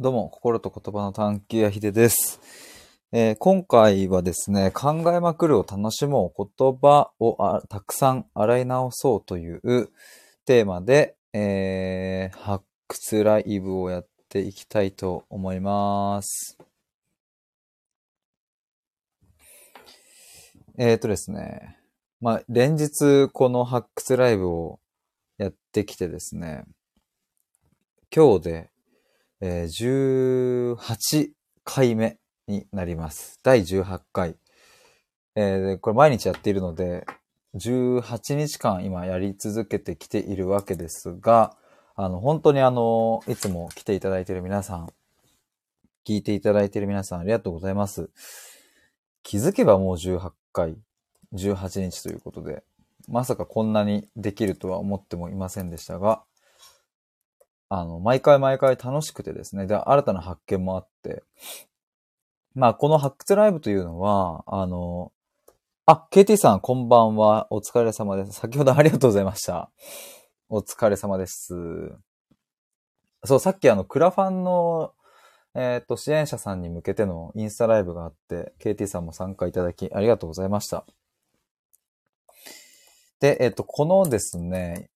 どうも、心と言葉の探求やひでです、えー今回はですね、考えまくるを楽しもう言葉をたくさん洗い直そうというテーマで、えー発掘ライブをやっていきたいと思います。えっ、とですね、まあ、連日この発掘ライブをやってきてですね、今日で、えー18回目になります。第18回。えーこれ毎日やっているので、18日間今やり続けてきているわけですが、あの、本当にあの、いつも来ていただいている皆さん、聞いていただいている皆さんありがとうございます。気づけばもう18回、18日ということで、まさかこんなにできるとは思ってもいませんでしたが、あの、毎回毎回楽しくてですね、で、新たな発見もあって、まあ、この発掘ライブというのは、あの、あ、KT さんこんばんは。お疲れ様です。先ほどありがとうございました。お疲れ様です。そう、さっきあの、クラファンの、えっ、と、支援者さんに向けてのインスタライブがあって、KT さんも参加いただきありがとうございました。で、えっ、と、このですね、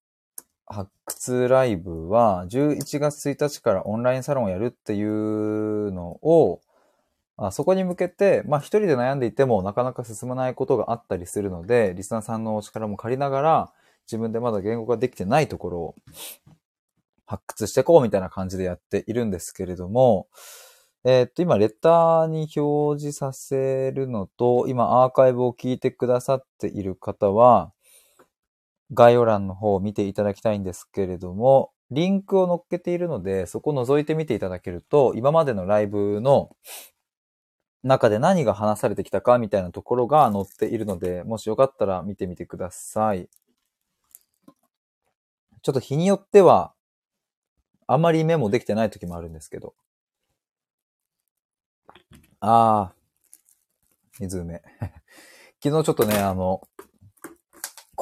発掘ライブは11月1日からオンラインサロンをやるっていうのを、あそこに向けて、まあ一人で悩んでいてもなかなか進まないことがあったりするので、リスナーさんのお力も借りながら、自分でまだ言語ができてないところを発掘していこうみたいな感じでやっているんですけれども、えーっと、今、レターに表示させるのと、今、アーカイブを聞いてくださっている方は、概要欄の方を見ていただきたいんですけれども、リンクを載っけているので、そこを覗いてみていただけると、今までのライブの中で何が話されてきたかみたいなところが載っているので、もしよかったら見てみてください。ちょっと日によっては、あまりメモできてない時もあるんですけど。あー、水梅。昨日ちょっとね、あの、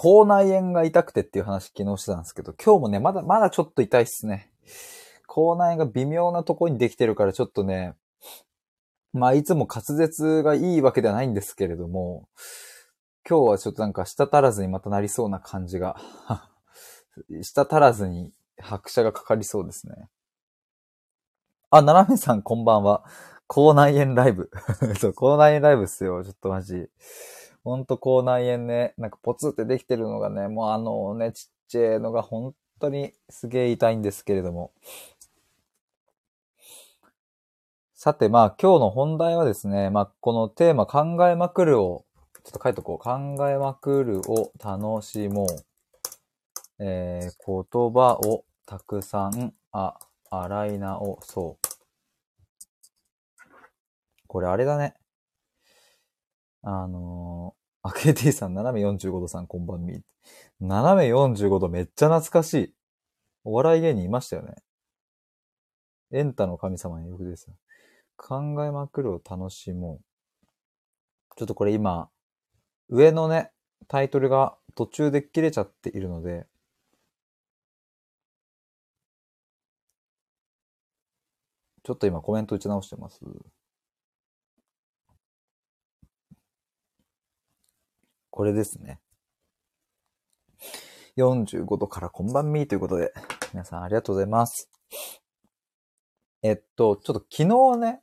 口内炎が痛くてっていう話昨日してたんですけど、今日もね、まだ、まだちょっと痛いっすね。口内炎が微妙なとこにできてるからちょっとね、まあいつも滑舌がいいわけではないんですけれども、今日はちょっとなんか舌足らずにまたなりそうな感じが、舌足らずに拍車がかかりそうですね。あ、ななめさんこんばんは。口内炎ライブ。そう、口内炎ライブっすよ。ちょっとマジ。ほんと口内炎ね、なんかポツってできてるのがね、もうあのね、ちっちゃいのが本当にすげえ痛いんですけれども。さて、まあ今日の本題はですね、まあこのテーマ考えまくるを、ちょっと書いとこう。考えまくるを楽しもう。えー、言葉をたくさん、あ、洗い直そう。これあれだね。あのー、あ、KT さん、斜め45度さん、こんばんみ。斜め45度めっちゃ懐かしい。お笑い芸人いましたよね。エンタの神様によくです。考えまくるを楽しもう。ちょっとこれ今、上のね、タイトルが途中で切れちゃっているので、ちょっと今コメント打ち直してます。これですね。45度からこんばんみーということで、皆さんありがとうございます。えっと、ちょっと昨日ね、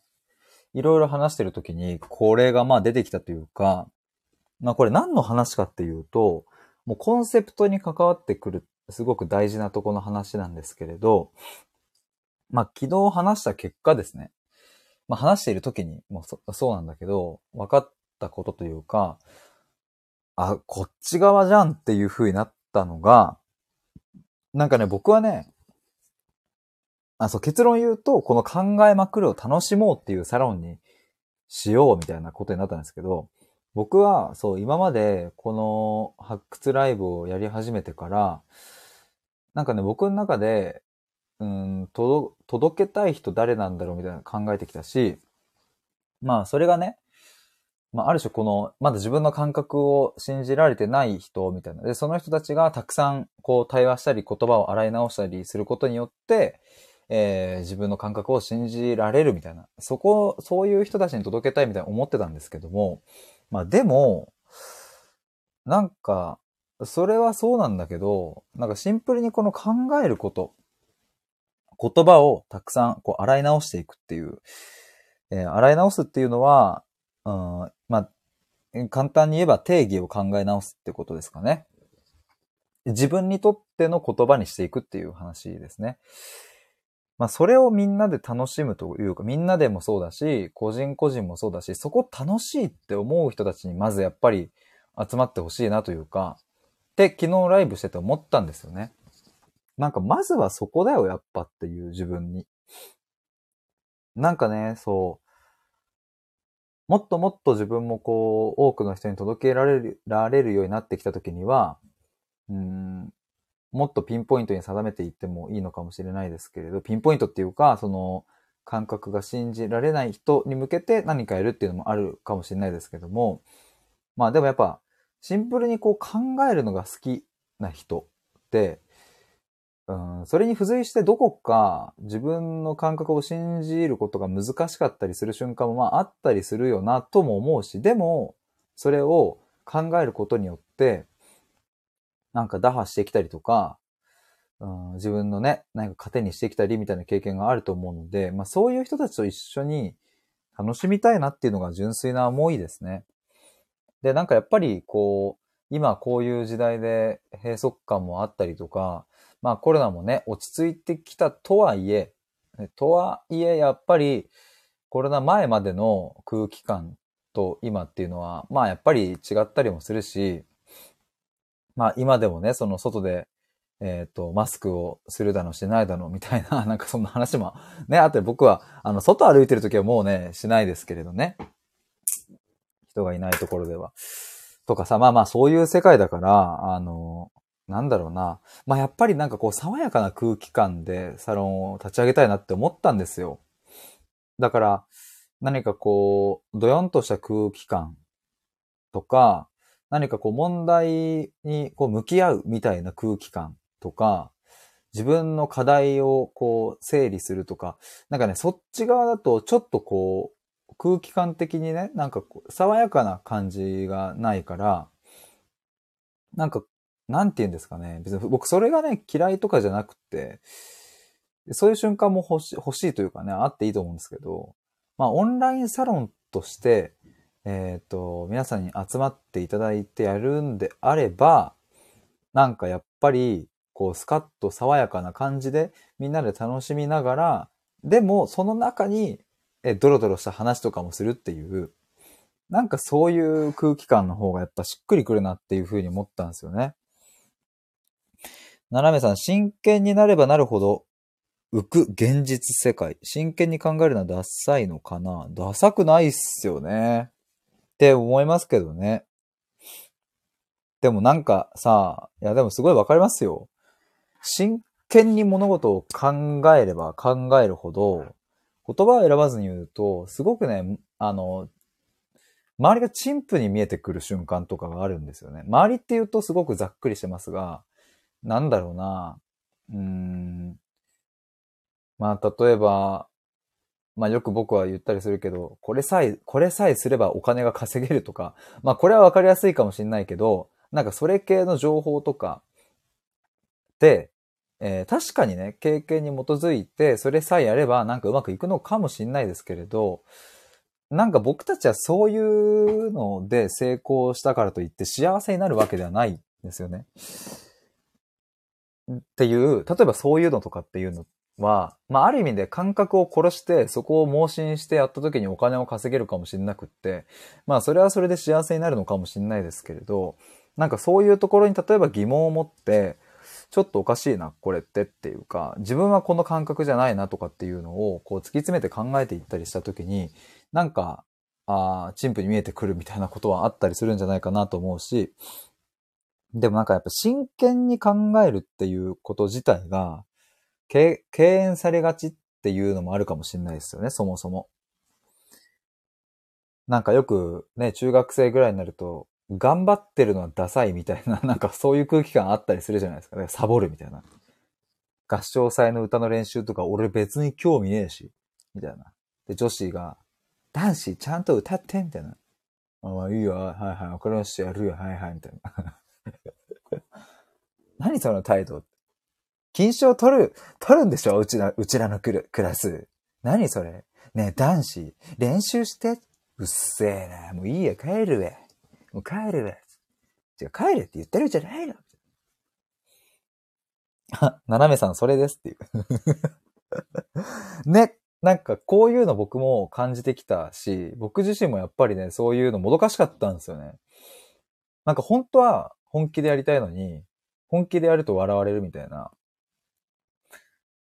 いろいろ話してる時に、これがまあ出てきたというか、まあこれ何の話かっていうと、もうコンセプトに関わってくる、すごく大事なとこの話なんですけれど、まあ昨日話した結果ですね。まあ話している時にもそそうなんだけど、分かったことというか、あ、こっち側じゃんっていう風になったのが、なんかね、僕はね、あ、そう、結論言うと、この考えまくるを楽しもうっていうサロンにしようみたいなことになったんですけど、僕は、そう、今までこの発掘ライブをやり始めてから、なんかね、僕の中で、うん、届、届けたい人誰なんだろうみたいな考えてきたし、まあ、それがね、まあ、ある種この、まだ自分の感覚を信じられてない人みたいな。で、その人たちがたくさんこう対話したり言葉を洗い直したりすることによって、えー、自分の感覚を信じられるみたいな、そこを、そういう人たちに届けたいみたいな思ってたんですけども、まあでも、なんか、それはそうなんだけど、なんかシンプルにこの考えること、言葉をたくさんこう洗い直していくっていう、えー、洗い直すっていうのは、簡単に言えば定義を考え直すってことですかね。自分にとっての言葉にしていくっていう話ですね。まあ、それをみんなで楽しむというか、みんなでもそうだし、個人個人もそうだし、そこ楽しいって思う人たちにまずやっぱり集まってほしいなというか、って昨日ライブしてて思ったんですよね。なんかまずはそこだよ、やっぱっていう自分に。なんかね、そう、もっともっと自分もこう、多くの人に届けられる、られるようになってきたときには、うん、もっとピンポイントに定めていってもいいのかもしれないですけれど、ピンポイントっていうか、その、感覚が信じられない人に向けて何かやるっていうのもあるかもしれないですけども、まあでもやっぱ、シンプルにこう考えるのが好きな人って、うん、それに付随してどこか自分の感覚を信じることが難しかったりする瞬間もまああったりするよなとも思うし、でも、それを考えることによって、なんか打破してきたりとか、うん、自分のね、何か糧にしてきたりみたいな経験があると思うので、まあそういう人たちと一緒に楽しみたいなっていうのが純粋な思いですね。で、なんかやっぱりこう、今こういう時代で閉塞感もあったりとか、まあコロナもね、落ち着いてきたとはいえ、とはいえ、やっぱりコロナ前までの空気感と今っていうのは、まあやっぱり違ったりもするし、まあ今でもね、その外で、えっ、ー、と、マスクをするだのしないだのみたいな、なんかそんな話もね、あって僕は、あの、外歩いてる時はもうね、しないですけれどね。人がいないところでは。とかさ、まあまあそういう世界だから、あの、なんだろうな。まあやっぱりなんかこう爽やかな空気感でサロンを立ち上げたいなって思ったんですよ。だから、何かこう、どよんとした空気感とか、何かこう問題にこう向き合うみたいな空気感とか、自分の課題をこう整理するとか、なんかね、そっち側だとちょっとこう空気感的にね、なんかこう爽やかな感じがないから、なんか、なんて言うんですかね。別に僕それがね、嫌いとかじゃなくて、そういう瞬間も欲し欲しいというかね、あっていいと思うんですけど、まあオンラインサロンとして、えっ、ー、と、皆さんに集まっていただいてやるんであれば、なんかやっぱり、こう、スカッと爽やかな感じで、みんなで楽しみながら、でも、その中に、え、ドロドロした話とかもするっていう、なんかそういう空気感の方がやっぱしっくりくるなっていうふうに思ったんですよね。ななめさん、真剣になればなるほど、浮く現実世界。真剣に考えるのはダサいのかな？ダサくないっすよね。って思いますけどね。でもなんかさ、いやでもすごいわかりますよ。真剣に物事を考えれば考えるほど、言葉を選ばずに言うと、すごくね、あの、周りが陳腐に見えてくる瞬間とかがあるんですよね。周りって言うとすごくざっくりしてますが、なんだろうな。うん。まあ、例えば、まあよく僕は言ったりするけど、これさえ、これさえすればお金が稼げるとか、まあこれはわかりやすいかもしれないけど、なんかそれ系の情報とかで、えー、確かにね、経験に基づいて、それさえやればなんかうまくいくのかもしれないですけれど、なんか僕たちはそういうので成功したからといって幸せになるわけではないんですよね。っていう、例えばそういうのとかっていうのは、まあ、ある意味で感覚を殺して、そこを盲信してやった時にお金を稼げるかもしれなくって、まあ、それはそれで幸せになるのかもしれないですけれど、なんかそういうところに例えば疑問を持って、ちょっとおかしいな、これってっていうか、自分はこの感覚じゃないなとかっていうのを、こう突き詰めて考えていったりした時に、なんか、ああ、陳腐に見えてくるみたいなことはあったりするんじゃないかなと思うし、でもなんかやっぱ真剣に考えるっていうこと自体が、敬遠されがちっていうのもあるかもしれないですよね、そもそも。なんかよくね、中学生ぐらいになると、頑張ってるのはダサいみたいな、なんかそういう空気感あったりするじゃないですか。ね、サボるみたいな。合唱祭の歌の練習とか俺別に興味ねえし、みたいな。で、女子が、男子ちゃんと歌ってみたいな。あ、まあいいよ、はいはい、わかりました、やるよ、はいはい、みたいな。何その態度？金賞取る、取るんでしょ？うちら、うちらのクラス。何それ？ねえ、男子、練習して？うっせえな。もういいや、帰るわ。もう帰るわ。違う、帰れって言ってるじゃないの。あ、斜めさん、それですっていう。ね、なんかこういうの僕も感じてきたし、僕自身もやっぱりね、そういうのもどかしかったんですよね。なんか本当は本気でやりたいのに、本気でやると笑われるみたいな。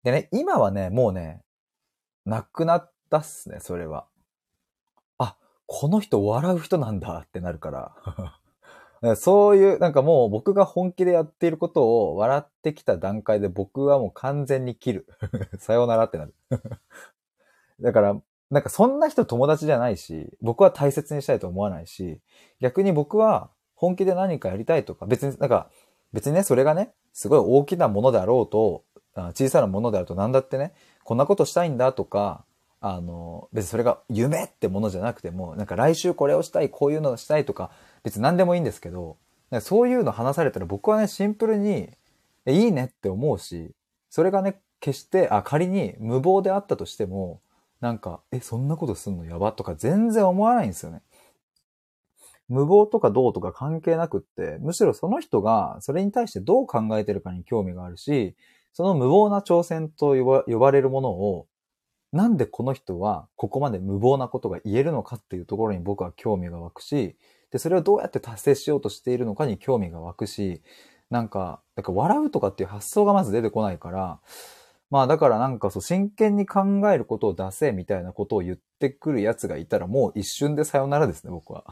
でね、今はね、もうね、なくなったっすね、それは。あ、この人笑う人なんだってなるから。そういう、なんかもう僕が本気でやっていることを笑ってきた段階で僕はもう完全に切る。さようならってなる。だから、なんかそんな人友達じゃないし、僕は大切にしたいと思わないし、逆に僕は本気で何かやりたいとか、別になんか、別にね、それがね、すごい大きなものであろうと、小さなものであると何だってね、こんなことしたいんだとか、あの、別にそれが夢ってものじゃなくても、なんか来週これをしたい、こういうのをしたいとか、別に何でもいいんですけど、そういうの話されたら僕はね、シンプルに、いいねって思うし、それがね、決して、あ、仮に無謀であったとしても、なんか、え、そんなことすんのやばとか全然思わないんですよね。無謀とかどうとか関係なくって、むしろその人がそれに対してどう考えてるかに興味があるし、その無謀な挑戦と呼ばれるものを、なんでこの人はここまで無謀なことが言えるのかっていうところに僕は興味が湧くし、で、それをどうやって達成しようとしているのかに興味が湧くし、なんか、なんか笑うとかっていう発想がまず出てこないから、まあだからなんかそう真剣に考えることを出せみたいなことを言ってくる奴がいたらもう一瞬でさよならですね、僕は。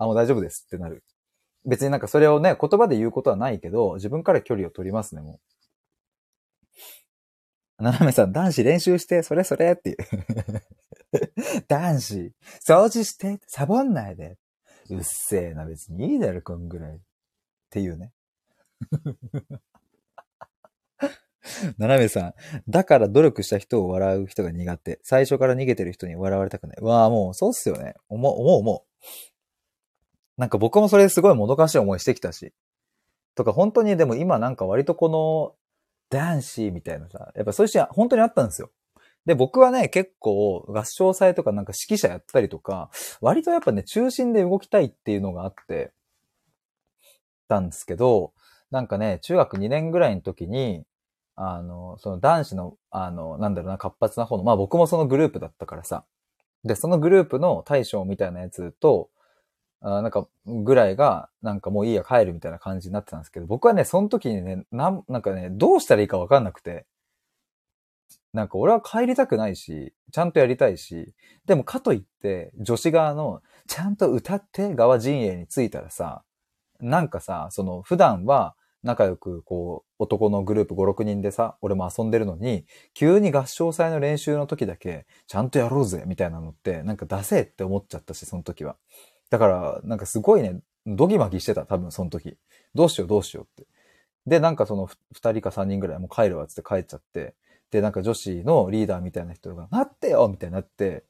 あ、もう大丈夫ですってなる。別になんかそれをね、言葉で言うことはないけど、自分から距離を取りますね、もう。ななめさん、男子練習して、それそれっていう。男子、掃除して、サボんないで。うっせえな、別にいいだろ、こんぐらい。っていうね。斜めさん。だから努力した人を笑う人が苦手。最初から逃げてる人に笑われたくない。わあ、もう、そうっすよね。思う、思う、思う。なんか僕もそれすごいもどかしい思いしてきたし。とか本当にでも今なんか割とこの、男子みたいなさ、やっぱそういうシーン本当にあったんですよ。で、僕はね、結構合唱祭とかなんか指揮者やったりとか、割とやっぱね、中心で動きたいっていうのがあって、たんですけど、なんかね、中学2年ぐらいの時に、あの、その男子の、あの、なんだろうな、活発な方の、まあ僕もそのグループだったからさ。で、そのグループの大将みたいなやつと、あなんか、ぐらいが、なんかもういいや帰るみたいな感じになってたんですけど、僕はね、その時にね、なん、なんかね、どうしたらいいかわかんなくて、なんか俺は帰りたくないし、ちゃんとやりたいし、でもかといって、女子側の、ちゃんと歌って側陣営についたらさ、なんかさ、その普段は仲良くこう男のグループ5、6人でさ、俺も遊んでるのに、急に合唱祭の練習の時だけ、ちゃんとやろうぜみたいなのって、なんか出せって思っちゃったし、その時は。だから、なんかすごいね、ドギマギしてた、多分その時。どうしようどうしようって。で、なんかその二人か三人ぐらいもう帰るわっつって帰っちゃって、で、なんか女子のリーダーみたいな人が、なってよみたいになって、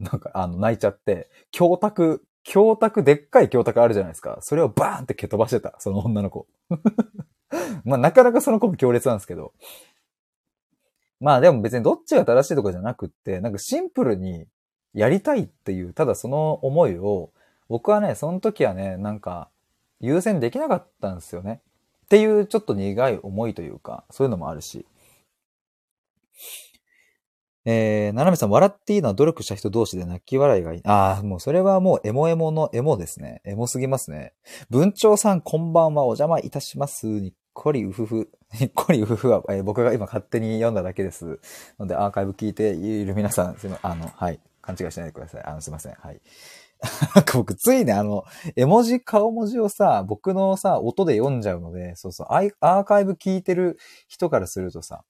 なんかあの泣いちゃって、教託教託、でっかい教託あるじゃないですか。それをバーンって蹴飛ばしてた、その女の子。まあ、なかなかその子も強烈なんですけど。まあでも別にどっちが正しいとかじゃなくって、なんかシンプルにやりたいっていう、ただその思いを、僕はね、その時はね、なんか優先できなかったんですよね。っていうちょっと苦い思いというか、そういうのもあるし。えー、ななめさん、笑っていいのは努力した人同士で泣き笑いがいい。ああ、もうそれはもうエモエモのエモですね。エモすぎますね。文鳥さん、こんばんは。お邪魔いたします。にっこりうふふ。にっこりうふふは、えー、僕が今勝手に読んだだけです。ので、アーカイブ聞いている皆さん、すいませんあの、はい。勘違いしないでください。あの、すいません。はい。なんか僕、ついね、あの、絵文字、顔文字をさ、僕のさ、音で読んじゃうので、そうそう、アーカイブ聞いてる人からするとさ、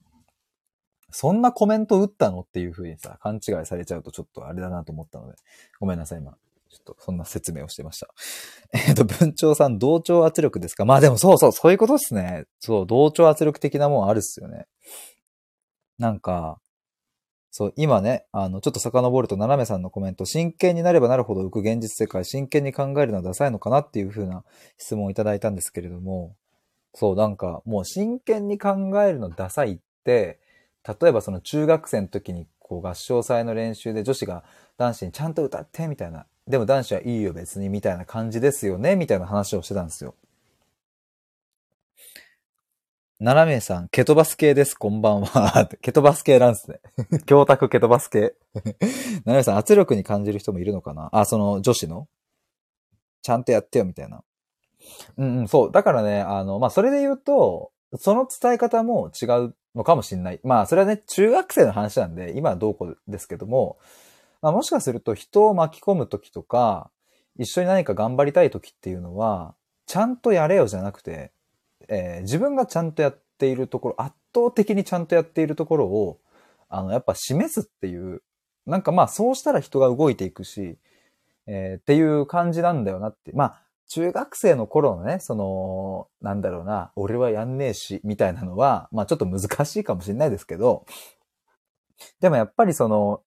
そんなコメント打ったのっていう風にさ、勘違いされちゃうとちょっとあれだなと思ったので、ごめんなさい、今。ちょっとそんな説明をしてました。えっと、文鳥さん、同調圧力ですか？まあでもそうそう、そういうことっすね。そう、同調圧力的なもんあるっすよね。なんか、そう、今ね、あの、ちょっと遡ると、斜めさんのコメント、真剣になればなるほど浮く現実世界、真剣に考えるのはダサいのかなっていう風な質問をいただいたんですけれども、そう、なんか、もう真剣に考えるのダサいって、例えばその中学生の時に、こう合唱祭の練習で女子が男子にちゃんと歌って、みたいな。でも男子はいいよ別に、みたいな感じですよね、みたいな話をしてたんですよ。斜めさん、ケトバス系です、こんばんは。ケトバス系なんですね。教託ケトバス系。斜めさん、圧力に感じる人もいるのかな？あ、その女子の？ちゃんとやってよ、みたいな。うんうん、そう。だからね、あの、まあ、それで言うと、その伝え方も違うのかもしれない。まあ、それはね、中学生の話なんで、今はどうこうですけども、まあ、もしかすると人を巻き込むときとか、一緒に何か頑張りたいときっていうのは、ちゃんとやれよじゃなくて、えー自分がちゃんとやっているところ、圧倒的にちゃんとやっているところを、あの、やっぱ示すっていう、なんかまあそうしたら人が動いていくし、えーっていう感じなんだよなって。まあ、中学生の頃のね、その、なんだろうな、俺はやんねえし、みたいなのは、まあちょっと難しいかもしれないですけど、でもやっぱりその、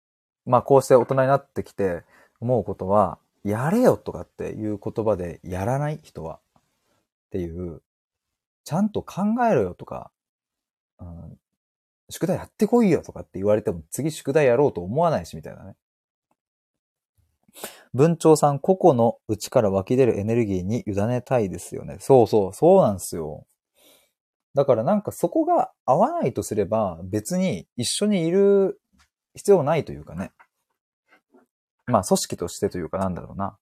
まあこうして大人になってきて思うことは、やれよとかっていう言葉でやらない人は、っていう、ちゃんと考えろよとか、うん、宿題やってこいよとかって言われても次宿題やろうと思わないしみたいなね。文鳥さん、個々の内から湧き出るエネルギーに委ねたいですよね。そうそう、そうなんですよ。だからなんかそこが合わないとすれば別に一緒にいる必要ないというかね。まあ組織としてというかなんだろうな。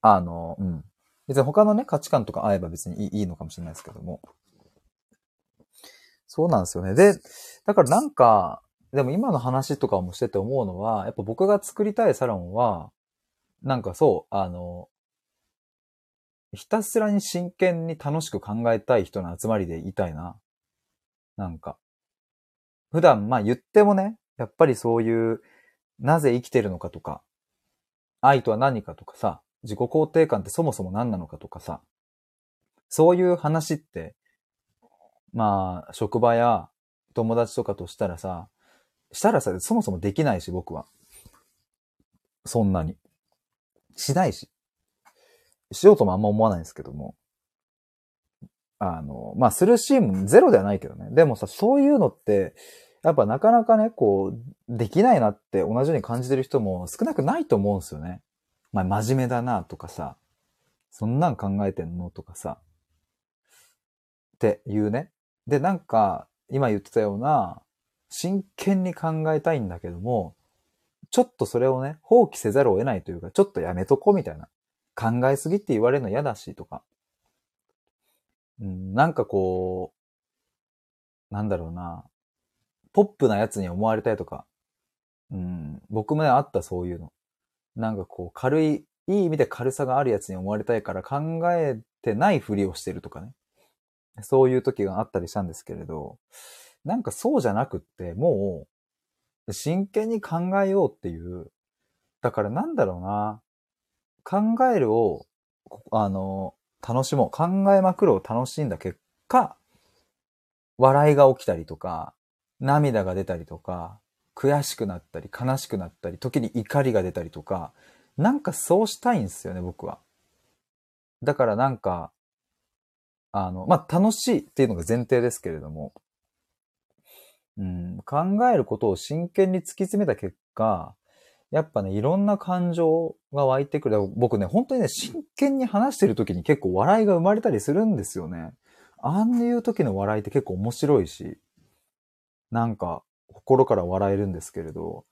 あの、うん。別に他のね価値観とか合えば別にいいのかもしれないですけども。そうなんですよね。で、だからなんか、でも今の話とかもしてて思うのは、やっぱ僕が作りたいサロンは、なんかそう、あの、ひたすらに真剣に楽しく考えたい人の集まりでいたいな。なんか。普段、まあ言ってもね、やっぱりそういう、なぜ生きてるのかとか、愛とは何かとかさ、自己肯定感ってそもそも何なのかとかさ、そういう話って、まあ、職場や友達とかとしたらさ、したらさ、そもそもできないし、僕は。そんなに。しないし。しようともあんま思わないんですけども。あの、まあ、するシーンもゼロではないけどね。でもさ、そういうのって、やっぱなかなかね、こう、できないなって同じように感じてる人も少なくないと思うんですよね。まあ、真面目だなとかさ、そんなん考えてんのとかさ、っていうね。で、なんか、今言ってたような、真剣に考えたいんだけども、ちょっとそれをね、放棄せざるを得ないというか、ちょっとやめとこうみたいな。考えすぎって言われるの嫌だしとか。うん、なんかこう、なんだろうな、ポップなやつに思われたいとか。うん、僕もね、あったそういうの。なんかこう、軽い、いい意味で軽さがあるやつに思われたいから考えてないふりをしてるとかね。そういう時があったりしたんですけれど、なんかそうじゃなくって、もう、真剣に考えようっていう、だからなんだろうな、考えるを、あの、楽しもう。考えまくるを楽しんだ結果、笑いが起きたりとか、涙が出たりとか、悔しくなったり、悲しくなったり、時に怒りが出たりとか、なんかそうしたいんですよね、僕は。だからなんか、あの、まあ、楽しいっていうのが前提ですけれども、うん、考えることを真剣に突き詰めた結果、やっぱね、いろんな感情が湧いてくる。僕ね、本当にね、真剣に話してる時に結構笑いが生まれたりするんですよね。あんいう時の笑いって結構面白いし、なんか、心から笑えるんですけれど、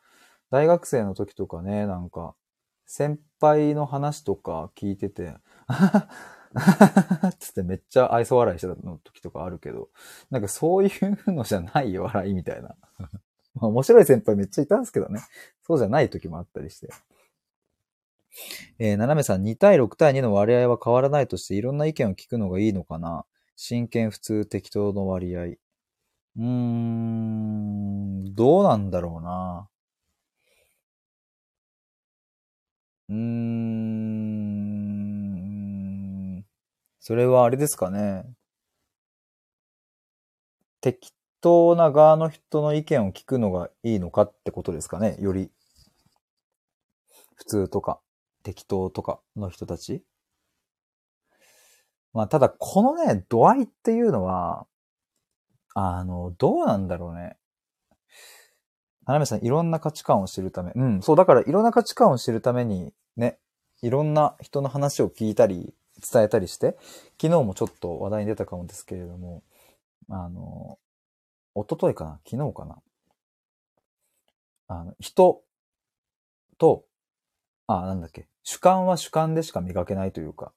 大学生の時とかね、なんか、先輩の話とか聞いてて、つってめっちゃ愛想笑いしてたの時とかあるけど、なんかそういうのじゃないよ、笑いみたいな。まあ面白い先輩めっちゃいたんですけどね。そうじゃない時もあったりして。えー、斜めさん、2対6対2の割合は変わらないとして、いろんな意見を聞くのがいいのかな真剣、普通、適当の割合。うーん、どうなんだろうな。うーん。それはあれですかね。適当な側の人の意見を聞くのがいいのかってことですかね。より、普通とか、適当とかの人たち。まあ、ただ、このね、度合いっていうのは、あの、どうなんだろうね。花芽さん、いろんな価値観を知るため。うん、そう、だからいろんな価値観を知るために、ね、いろんな人の話を聞いたり、伝えたりして、昨日もちょっと話題に出たかもですけれども、あの、一昨日かな？昨日かな？あの、人と、あ、なんだっけ、主観は主観でしか磨けないというか、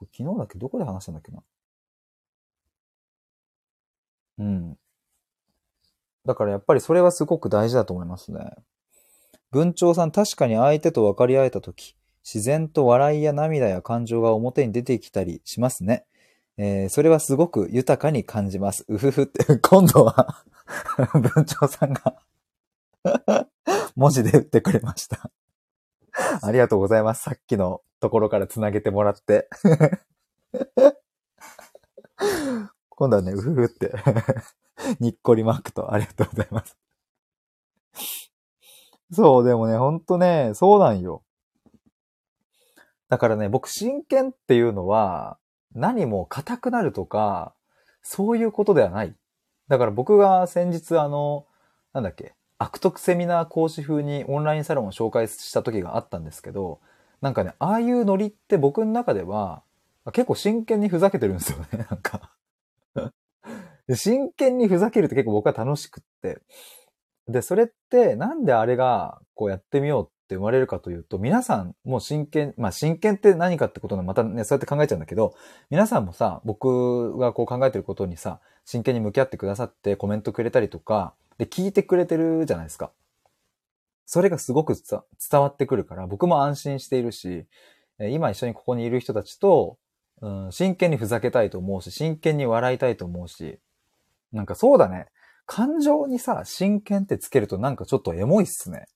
昨日だっけ？どこで話したんだっけな？うん。だからやっぱりそれはすごく大事だと思いますね。文鳥さん確かに相手と分かり合えたとき、自然と笑いや涙や感情が表に出てきたりしますね。えー、それはすごく豊かに感じます。うふふって、今度は 文鳥さんが 文字で打ってくれましたありがとうございます。さっきのところから繋げてもらって今度はね、うふふって にっこりマークとありがとうございますそう、でもね、ほんとね、そうなんよ。だからね、僕真剣っていうのは、何も硬くなるとか、そういうことではない。だから僕が先日あの、なんだっけ、悪徳セミナー講師風にオンラインサロンを紹介した時があったんですけど、なんかね、ああいうノリって僕の中では、結構真剣にふざけてるんですよね、なんか真剣にふざけるって結構僕は楽しくって。で、それってなんであれがこうやってみようって生まれるかというと、皆さんもう真剣、まあ真剣って何かってことのまたね、そうやって考えちゃうんだけど、皆さんもさ、僕がこう考えてることにさ、真剣に向き合ってくださってコメントくれたりとか、で、聞いてくれてるじゃないですか。それがすごく伝わってくるから、僕も安心しているし、今一緒にここにいる人たちと、うん、真剣にふざけたいと思うし、真剣に笑いたいと思うし、なんかそうだね。感情にさ、真剣ってつけるとなんかちょっとエモいっすね。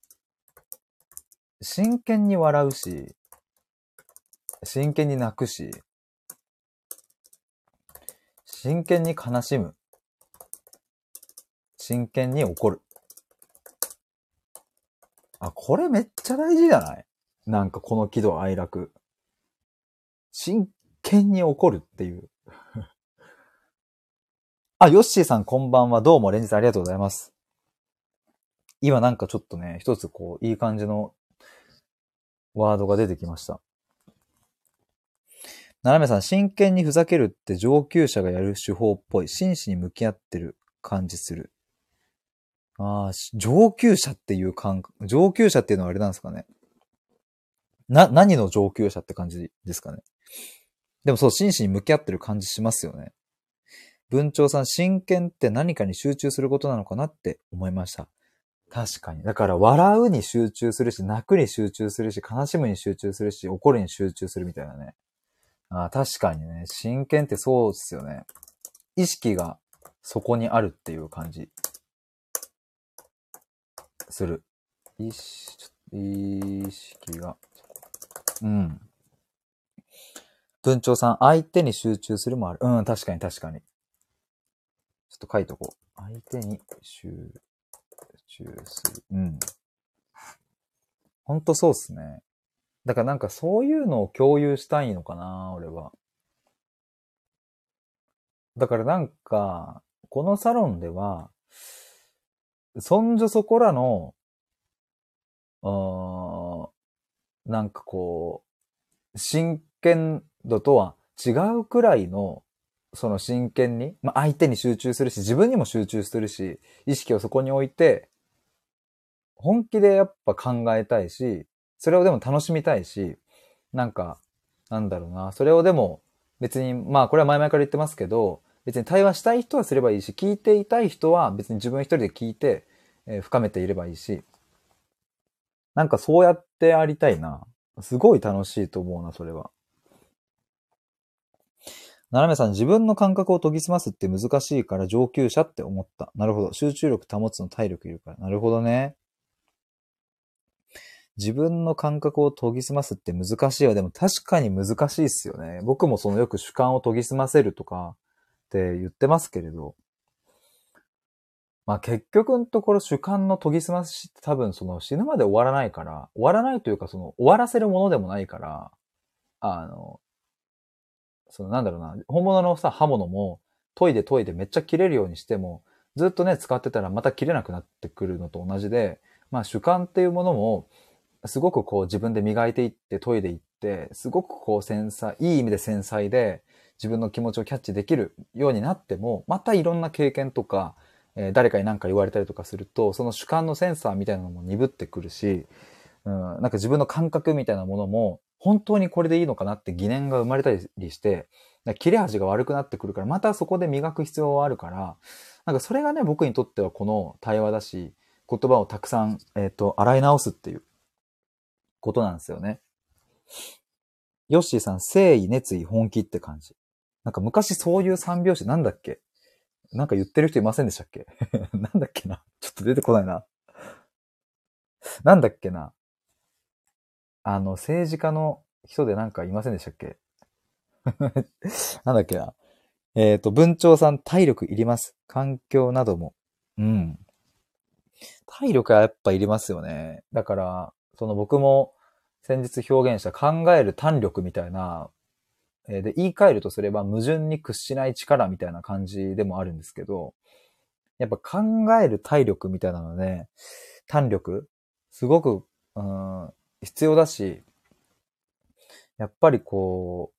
真剣に笑うし、真剣に泣くし、真剣に悲しむ。真剣に怒る。あ、これめっちゃ大事じゃない？なんかこの喜怒哀楽。真剣に怒るっていうあ、ヨッシーさんこんばんは。どうも連日ありがとうございます。今なんかちょっとね、一つこう、いい感じのワードが出てきました。ななめさん、真剣にふざけるって上級者がやる手法っぽい。真摯に向き合ってる感じする。ああ、上級者っていう感覚、上級者っていうのはあれなんですかね。な、何の上級者って感じですかね。でもそう、真摯に向き合ってる感じしますよね。文鳥さん、真剣って何かに集中することなのかなって思いました。確かに。だから、笑うに集中するし、泣くに集中するし、悲しむに集中するし、怒るに集中するみたいなね。あ確かにね。真剣ってそうですよね。意識がそこにあるっていう感じ。する。意識が。うん。文鳥さん、相手に集中するもある。うん、確かに確かに。ちょっと書いとこう。相手に集中する。うん。ほんとそうっすね。だからなんかそういうのを共有したいのかな、俺は。だからなんか、このサロンでは、そんじょそこらの、あなんかこう、真剣度とは違うくらいのその真剣に、まあ、相手に集中するし、自分にも集中するし、意識をそこに置いて、本気でやっぱ考えたいし、それをでも楽しみたいし、なんか、なんだろうな、それをでも別に、まあこれは前々から言ってますけど、別に対話したい人はすればいいし、聞いていたい人は別に自分一人で聞いて、えー、深めていればいいし、なんかそうやってありたいな。すごい楽しいと思うな、それは。ななめさん、自分の感覚を研ぎ澄ますって難しいから上級者って思った。なるほど。集中力保つの体力いるから。なるほどね。自分の感覚を研ぎ澄ますって難しいわ。でも確かに難しいっすよね。僕もそのよく主観を研ぎ澄ませるとかって言ってますけれど。まあ結局のところ主観の研ぎ澄ましって多分その死ぬまで終わらないから、終わらないというかその終わらせるものでもないから、あの、そのなんだろうな、本物のさ、刃物も研いで研いでめっちゃ切れるようにしても、ずっとね、使ってたらまた切れなくなってくるのと同じで、まあ主観っていうものも、すごくこう自分で磨いていって研いでいって、すごくこう繊細、いい意味で繊細で自分の気持ちをキャッチできるようになっても、またいろんな経験とか、えー、誰かに何か言われたりとかすると、その主観のセンサーみたいなのも鈍ってくるし、うん、なんか自分の感覚みたいなものも、本当にこれでいいのかなって疑念が生まれたりして、切れ味が悪くなってくるから、またそこで磨く必要はあるから、なんかそれがね、僕にとってはこの対話だし、言葉をたくさん、えっ、ー、と、洗い直すっていうことなんですよね。ヨッシーさん、誠意、熱意、本気って感じ。なんか昔そういう三拍子なんだっけ？なんか言ってる人いませんでしたっけ？なんだっけな？ちょっと出てこないな。なんだっけな？あの、政治家の人でなんかいませんでしたっけ？なんだっけなえっ、ー、と、文鳥さん、体力いります。環境なども。うん。体力はやっぱいりますよね。だから、その僕も先日表現した考える胆力みたいな、えで、言い換えるとすれば矛盾に屈しない力みたいな感じでもあるんですけど、やっぱ考える体力みたいなのね、胆力、すごく、うん、必要だし、やっぱりこ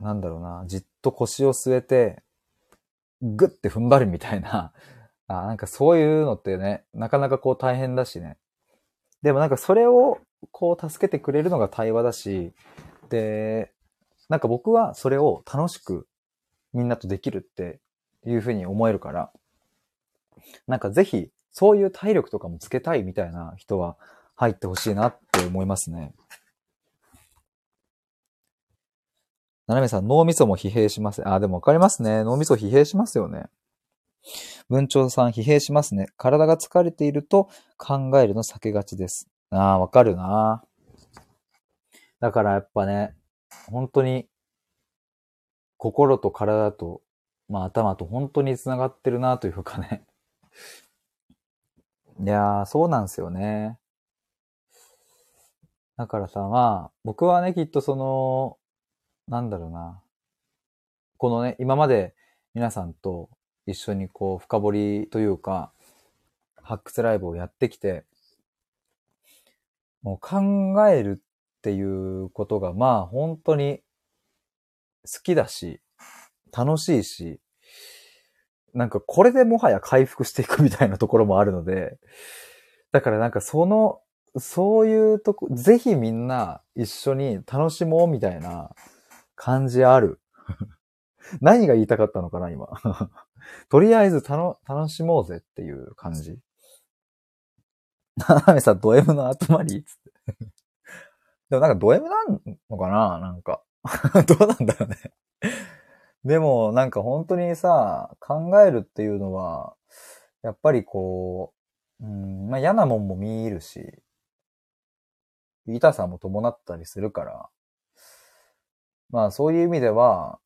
う、なんだろうな、じっと腰を据えて、ぐって踏ん張るみたいな、あなんかそういうのってね、なかなかこう大変だしね。でもなんかそれをこう助けてくれるのが対話だし、で、なんか僕はそれを楽しくみんなとできるっていうふうに思えるから、なんかぜひそういう体力とかもつけたいみたいな人は入ってほしいなって思いますね。ななめさん、脳みそも疲弊します。あ、でもわかりますね。脳みそ疲弊しますよね。文鳥さん、疲弊しますね。体が疲れていると考えるの避けがちです。ああ、わかるな。だからやっぱね、本当に、心と体と、まあ頭と本当に繋がってるなというかね。いやー、そうなんですよね。だからさ、まあ、僕はね、きっとその、なんだろうな。このね、今まで皆さんと一緒にこう、深掘りというか、発掘ライブをやってきて、もう考えるっていうことが、まあ本当に好きだし、楽しいし、なんかこれでもはや回復していくみたいなところもあるので、だからなんかその、そういうとこ、ぜひみんな一緒に楽しもうみたいな感じある。何が言いたかったのかな、今。とりあえず楽しもうぜっていう感じ。ななめさん、ド M の集まりつって。でもなんかド M なのかななんか。どうなんだろうね。でも、なんか本当にさ、考えるっていうのは、やっぱりこう、うん、まあ嫌なもんも見るし、痛さも伴ったりするから、まあそういう意味では、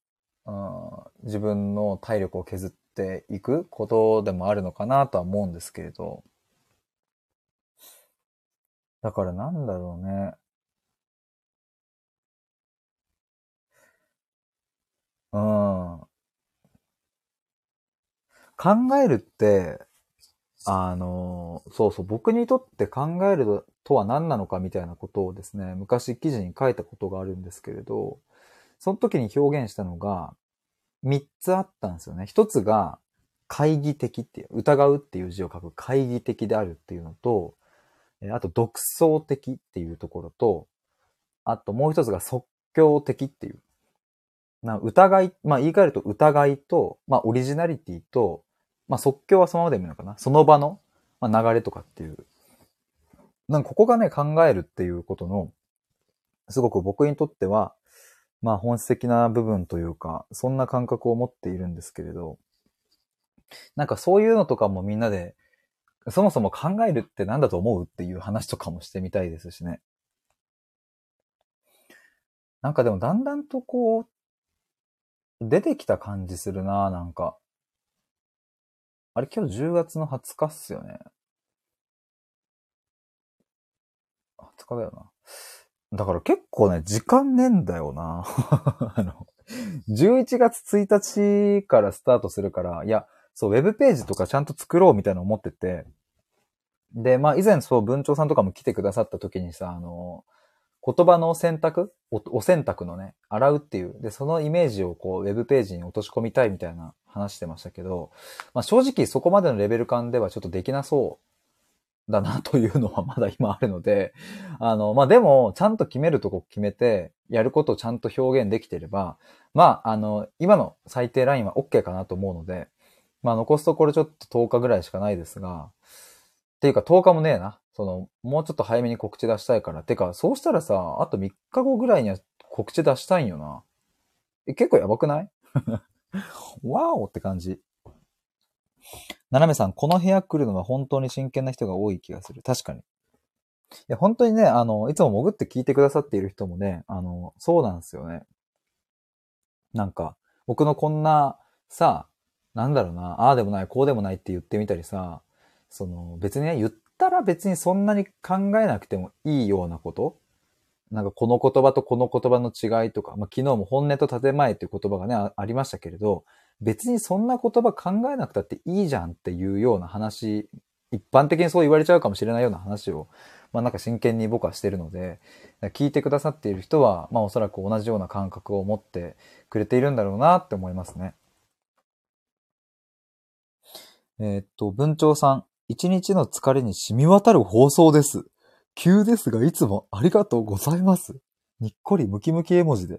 うん、自分の体力を削っていくことでもあるのかなとは思うんですけれど、だからなんだろうね。うん。考えるって、あの、そうそう、僕にとって考えるとは何なのかみたいなことをですね、昔記事に書いたことがあるんですけれど、その時に表現したのが、3つあったんですよね。1つが、懐疑的っていう、疑うっていう字を書く懐疑的であるっていうのと、あと独創的っていうところと、あともう一つが即興的っていう。な疑い、まあ言い換えると疑いと、まあオリジナリティと、まあ即興はそのままでもいいのかな。その場の、まあ、流れとかっていう。なんかここがね、考えるっていうことの、すごく僕にとっては、まあ本質的な部分というか、そんな感覚を持っているんですけれど、なんかそういうのとかもみんなでそもそも考えるって何だと思うっていう話とかもしてみたいですしね。なんかでもだんだんとこう、出てきた感じするななんか。あれ今日10月の20日っすよね。20日だよな。だから結構ね、時間ねえんだよな。あの、11月1日からスタートするから、いや、そう、ウェブページとかちゃんと作ろうみたいな思ってて、で、まあ以前そう文鳥さんとかも来てくださった時にさ、あの、言葉の選択？お、お選択のね、洗うっていう。で、そのイメージをこう、ウェブページに落とし込みたいみたいな話してましたけど、まあ正直そこまでのレベル感ではちょっとできなそうだなというのは まだ今あるので、あの、まあでも、ちゃんと決めるとこ決めて、やることをちゃんと表現できてれば、まあ、あの、今の最低ラインは OK かなと思うので、まあ残すところちょっと10日ぐらいしかないですが、ていうか10日もねえな。その、もうちょっと早めに告知出したいから。てか、そうしたらさ、あと3日後ぐらいには告知出したいんよな。え、結構やばくない？わおって感じ。ななめさん、この部屋来るのは本当に真剣な人が多い気がする。確かに。いや、本当にね、あの、いつも潜って聞いてくださっている人もね、あの、そうなんですよね。なんか、僕のこんな、さ、なんだろうな、ああでもない、こうでもないって言ってみたりさ、その、別にね、言ったら別にそんなに考えなくてもいいようなことなんかこの言葉とこの言葉の違いとか、まあ、昨日も本音と建前っていう言葉がねあ、りましたけれど、別にそんな言葉考えなくたっていいじゃんっていうような話、一般的にそう言われちゃうかもしれないような話を、まあなんか真剣に僕はしてるので、聞いてくださっている人は、まあおそらく同じような感覚を持ってくれているんだろうなって思いますね。えー、っと、文鳥さん、一日の疲れに染み渡る放送です。急ですが、いつもありがとうございます。にっこりムキムキ絵文字で。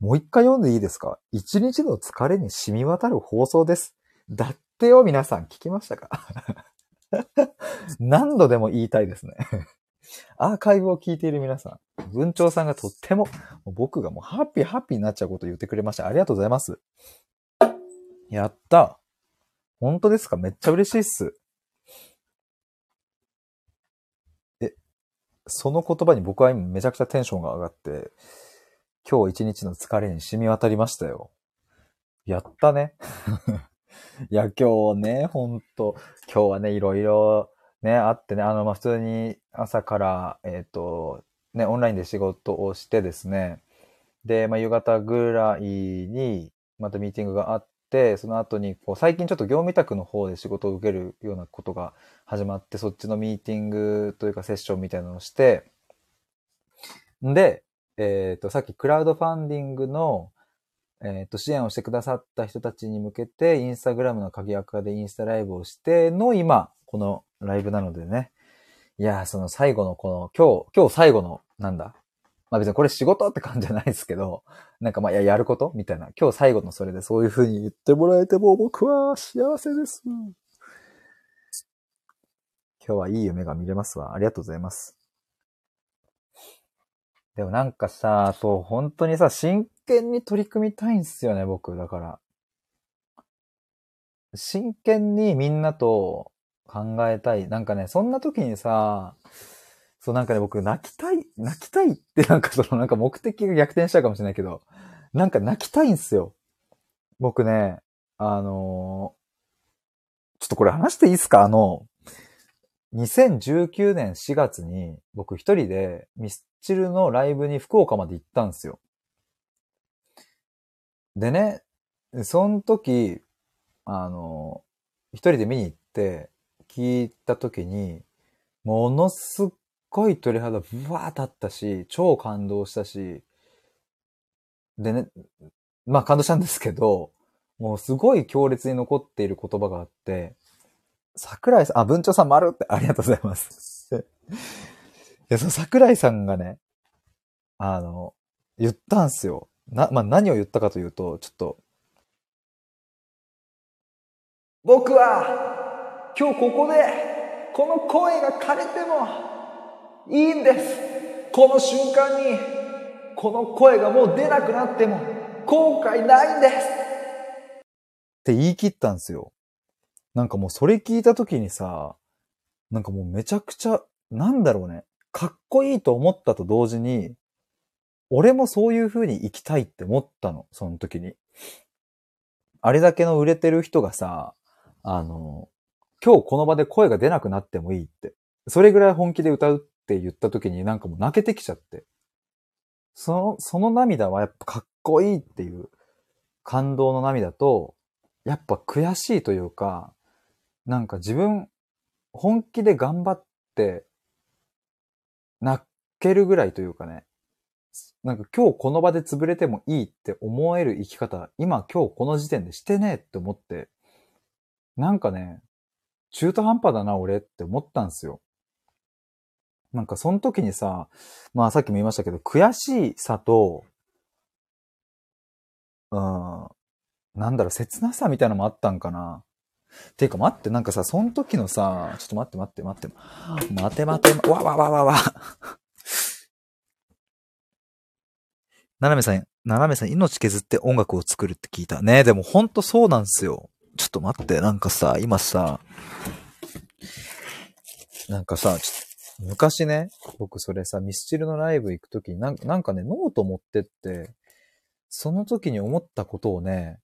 もう一回読んでいいですか？一日の疲れに染み渡る放送です。だってよ、皆さん聞きましたか？何度でも言いたいですね。アーカイブを聞いている皆さん、文鳥さんがとっても、も僕がもうハッピーハッピーになっちゃうことを言ってくれました。ありがとうございます。やった。本当ですか？めっちゃ嬉しいっす。その言葉に僕は今めちゃくちゃテンションが上がって、今日一日の疲れに染み渡りましたよ。やったね。いや、今日ね、ほんと、今日はね、いろいろね、あってね、あの、まあ、普通に朝から、えっ、ー、と、ね、オンラインで仕事をしてですね、で、まあ、夕方ぐらいに、またミーティングがあって、その後に、こう、最近ちょっと業務委託の方で仕事を受けるようなことが始まって、そっちのミーティングというかセッションみたいなのをして、んで、えっ、ー、と、さっきクラウドファンディングの、えっ、ー、と、支援をしてくださった人たちに向けて、インスタグラムの鍵アカでインスタライブをしての今、このライブなのでね。いやその最後のこの、今日、今日最後の、なんだ。まあ別にこれ仕事って感じじゃないですけど、なんかまあ、や、やること？みたいな。今日最後のそれでそういう風に言ってもらえても僕は幸せです。今日はいい夢が見れますわ。ありがとうございます。でもなんかさ、そう、本当にさ、真剣に取り組みたいんすよね、僕。だから。真剣にみんなと考えたい。なんかね、そんな時にさ、そうなんかね、僕泣きたい、泣きたいってなんかそのなんか目的が逆転しちゃうかもしれないけど、なんか泣きたいんすよ。僕ね、あのー、ちょっとこれ話していいっすか？あの、2019年4月に僕一人でミスチルのライブに福岡まで行ったんですよ。でね、その時、あの、一人で見に行って聞いた時に、ものすっごい鳥肌ブワー立ったし、超感動したし、でね、まあ感動したんですけど、もうすごい強烈に残っている言葉があって、桜井さん、あ、文鳥さん丸ってありがとうございます。いや、その桜井さんがね、あの、言ったんすよ。な、まあ、何を言ったかというと、ちょっと、僕は、今日ここで、この声が枯れても、いいんです。この瞬間に、この声がもう出なくなっても、後悔ないんです。って言い切ったんですよ。なんかもうそれ聞いた時にさ、なんかもうめちゃくちゃ、なんだろうね。かっこいいと思ったと同時に、俺もそういう風に生きたいって思ったの、その時に。あれだけの売れてる人がさ、あの、今日この場で声が出なくなってもいいって。それぐらい本気で歌うって言った時になんかもう泣けてきちゃって。その、その涙はやっぱかっこいいっていう感動の涙と、やっぱ悔しいというか、なんか自分、本気で頑張って、泣けるぐらいというかね、なんか今日この場で潰れてもいいって思える生き方、今今日この時点でしてねえって思って、なんかね、中途半端だな俺って思ったんですよ。なんかその時にさ、まあさっきも言いましたけど、悔しさと、うん、なんだろう、切なさみたいなのもあったんかな。ていうか待って、なんかさ、その時のさ、ちょっと待って待って待って、待て待て、わわわわわ。わななめさん、ななめさん、命削って音楽を作るって聞いた。ねでもほんとそうなんすよ。ちょっと待って、なんかさ、今さ、なんかさ、昔ね、僕それさ、ミスチルのライブ行くときになんなんかね、ノート持ってって、その時に思ったことをね、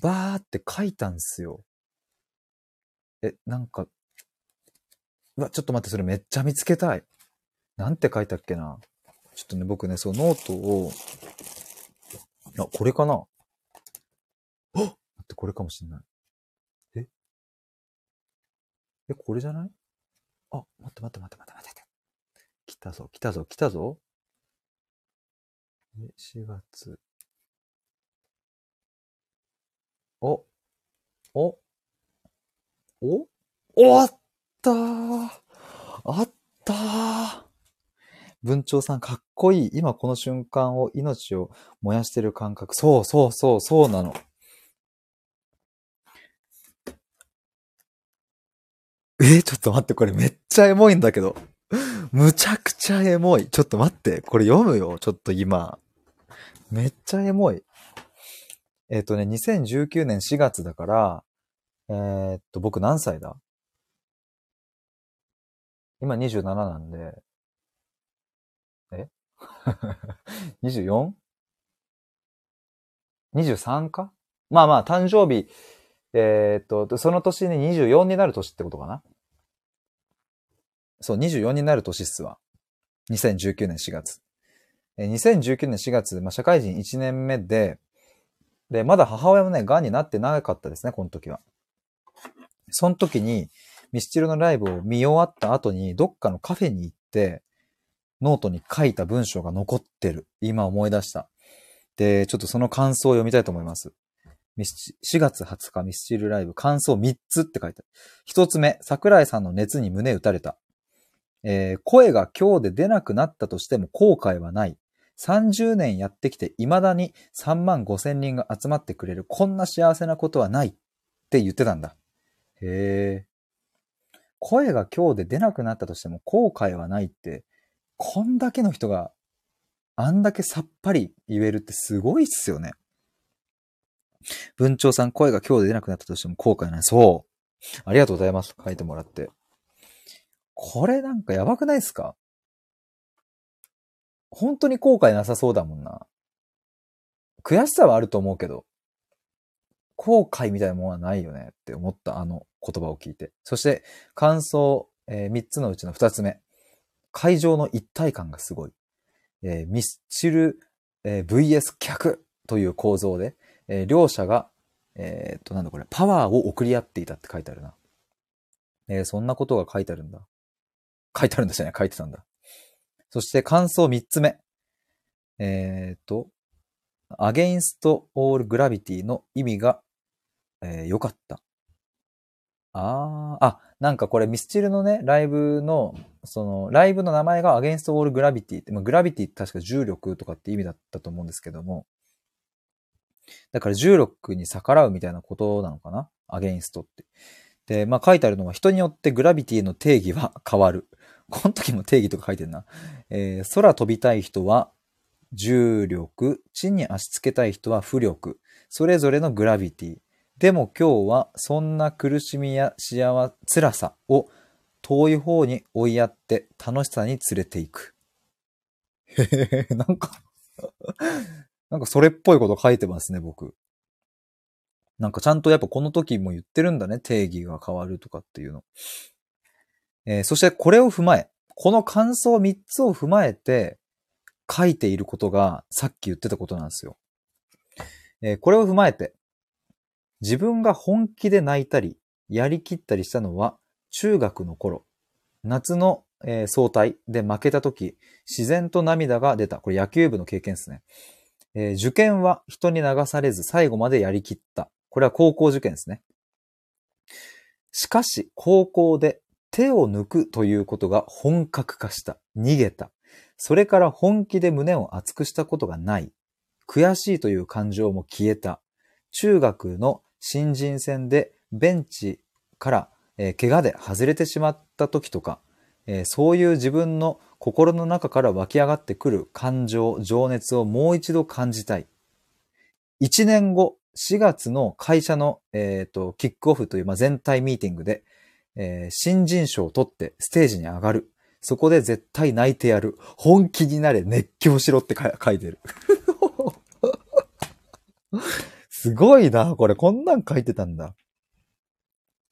バーって書いたんすよ。え、なんか、うわ、ちょっと待って、それめっちゃ見つけたい。なんて書いたっけな。ちょっとね、僕ね、そう、ノートを、あ、これかなあ待って、これかもしんない。え？え、これじゃない？あ、待って待って待って待って待って。来たぞ、来たぞ、来たぞ。え、4月。お、お、お、おあったーあったー文鳥さんかっこいい。今この瞬間を命を燃やしてる感覚。そうそうそう、そうなの。え、ちょっと待って、これめっちゃエモいんだけど。むちゃくちゃエモい。ちょっと待って、これ読むよ。ちょっと今。めっちゃエモい。えっ、ー、とね、2019年4月だから、えー、っと、僕何歳だ？今27なんで、え？24?23 か？まあまあ、誕生日、えー、っと、その年に24になる年ってことかな？そう、24になる年っすわ。2019年4月。え2019年4月、まあ、社会人1年目で、で、まだ母親もね、癌になってなかったですね、この時は。その時に、ミスチルのライブを見終わった後に、どっかのカフェに行って、ノートに書いた文章が残ってる。今思い出した。で、ちょっとその感想を読みたいと思います。4月20日ミスチルライブ感想3つって書いてある。1つ目、桜井さんの熱に胸打たれた。えー、声が今日で出なくなったとしても後悔はない。30年やってきて未だに3万5千人が集まってくれる。こんな幸せなことはないって言ってたんだ。へえ。声が今日で出なくなったとしても後悔はないって、こんだけの人があんだけさっぱり言えるってすごいっすよね。文鳥さん、声が今日で出なくなったとしても後悔ない。そう。ありがとうございます。書いてもらって。これなんかやばくないっすか？本当に後悔なさそうだもんな。悔しさはあると思うけど、後悔みたいなものはないよねって思ったあの言葉を聞いて。そして感想、えー、3つのうちの2つ目。会場の一体感がすごい。えー、ミスチル、えー、VS 客という構造で、えー、両者が、えー、っと、なんだこれ、パワーを送り合っていたって書いてあるな。えー、そんなことが書いてあるんだ。書いてあるんですよね。書いてたんだ。そして感想3つ目。えー、っと、against all gravity の意味が、えー、良かった。ああ、あ、なんかこれミスチルのね、ライブの、その、ライブの名前が against all gravity って、まあ、グラビティって確か重力とかって意味だったと思うんですけども、だから重力に逆らうみたいなことなのかな？アゲインストって。で、まあ書いてあるのは人によってグラビティの定義は変わる。この時も定義とか書いてるな。えー、空飛びたい人は重力、地に足つけたい人は浮力。それぞれのグラビティ。でも今日はそんな苦しみや幸せ、辛さを遠い方に追いやって楽しさに連れていく。へへへ、なんかなんかそれっぽいこと書いてますね、僕。なんかちゃんとやっぱこの時も言ってるんだね、定義が変わるとかっていうの。えー、そしてこれを踏まえ、この感想3つを踏まえて書いていることがさっき言ってたことなんですよ。えー、これを踏まえて、自分が本気で泣いたり、やりきったりしたのは中学の頃、夏の、えー、総体で負けた時、自然と涙が出た。これ野球部の経験ですね。えー、受験は人に流されず最後までやりきった。これは高校受験ですね。しかし、高校で手を抜くということが本格化した。逃げた。それから本気で胸を熱くしたことがない。悔しいという感情も消えた。中学の新人戦でベンチから、えー、怪我で外れてしまった時とか、えー、そういう自分の心の中から湧き上がってくる感情、情熱をもう一度感じたい。一年後、4月の会社の、え、ー、と、キックオフという、まあ、全体ミーティングで、えー、新人賞を取ってステージに上がる。そこで絶対泣いてやる。本気になれ、熱狂しろって書いてる。すごいな、これ。こんなん書いてたんだ。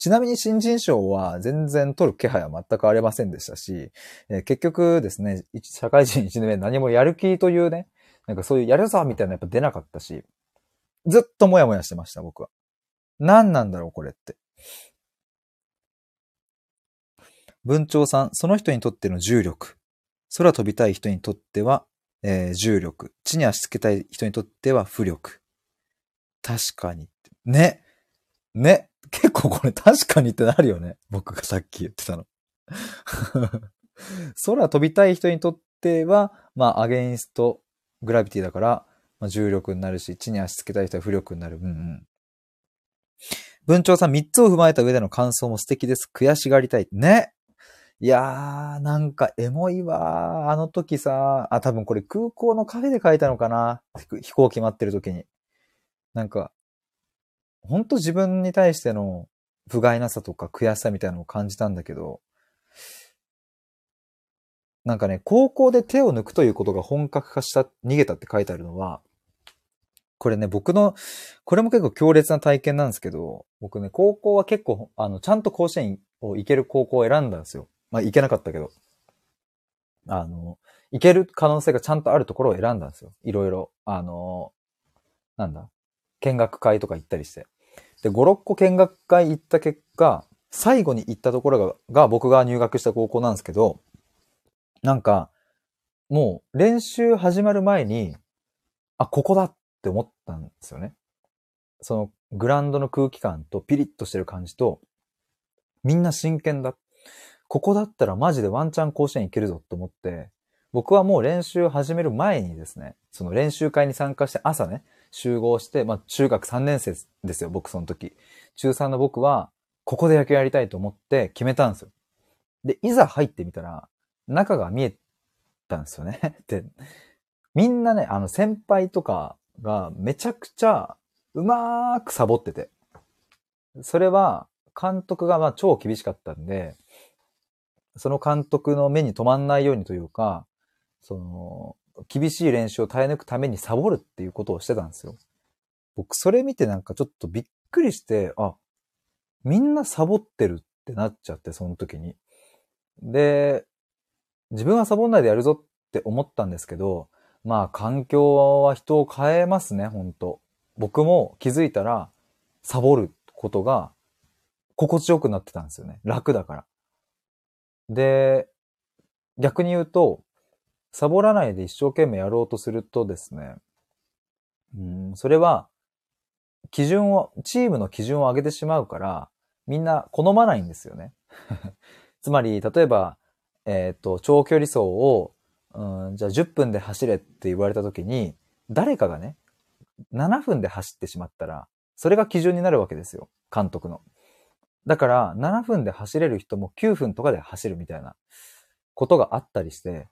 ちなみに新人賞は全然取る気配は全くありませんでしたし、えー、結局ですね、社会人1年目何もやる気というね、なんかそういうやるぞみたいなやっぱ出なかったし、ずっともやもやしてました、僕は。何なんだろう、これって。文鳥さん、その人にとっての重力。空飛びたい人にとっては、えー、重力。地に足つけたい人にとっては浮力。確かに。ね。ね。結構これ確かにってなるよね。僕がさっき言ってたの。空飛びたい人にとっては、まあ、アゲインストグラビティだから、まあ、重力になるし、地に足つけたい人は浮力になる。うんうん。文鳥さん3つを踏まえた上での感想も素敵です。悔しがりたい。ね。いやー、なんかエモいわー。あの時さ、あ、多分これ空港のカフェで書いたのかな。飛行機待ってる時に。なんか、ほんと自分に対しての不甲斐なさとか悔しさみたいなのを感じたんだけど、なんかね、高校で手を抜くということが本格化した、逃げたって書いてあるのは、これね、僕の、これも結構強烈な体験なんですけど、僕ね、高校は結構、あの、ちゃんと甲子園を行ける高校を選んだんですよ。まあ、行けなかったけど。あの、行ける可能性がちゃんとあるところを選んだんですよ。いろいろ。あの、なんだ見学会とか行ったりして。で、5、6個見学会行った結果、最後に行ったところがが僕が入学した高校なんですけど、なんか、もう練習始まる前に、あ、ここだって思ったんですよね。そのグラウンドの空気感とピリッとしてる感じと、みんな真剣だ。ここだったらマジでワンチャン甲子園行けるぞって思って、僕はもう練習始める前にですね、その練習会に参加して朝ね、集合して、まあ中学3年生ですよ、僕その時。中3の僕は、ここで野球やりたいと思って決めたんですよ。で、いざ入ってみたら、中が見えたんですよね。で、みんなね、あの先輩とかがめちゃくちゃうまーくサボってて。それは監督がまあ超厳しかったんで、その監督の目に留まんないようにというか、その、厳しい練習を耐え抜くためにサボるっていうことをしてたんですよ。僕、それ見てなんかちょっとびっくりして、あ、みんなサボってるってなっちゃって、その時に。で、自分はサボんないでやるぞって思ったんですけど、まあ環境は人を変えますね、本当僕も気づいたら、サボることが心地よくなってたんですよね。楽だから。で、逆に言うと、サボらないで一生懸命やろうとするとですね、うん、それは、基準を、チームの基準を上げてしまうから、みんな好まないんですよね。つまり、例えば、えっ、ー、と、長距離走を、うん、じゃあ10分で走れって言われた時に、誰かがね、7分で走ってしまったら、それが基準になるわけですよ。監督の。だから、7分で走れる人も9分とかで走るみたいなことがあったりして、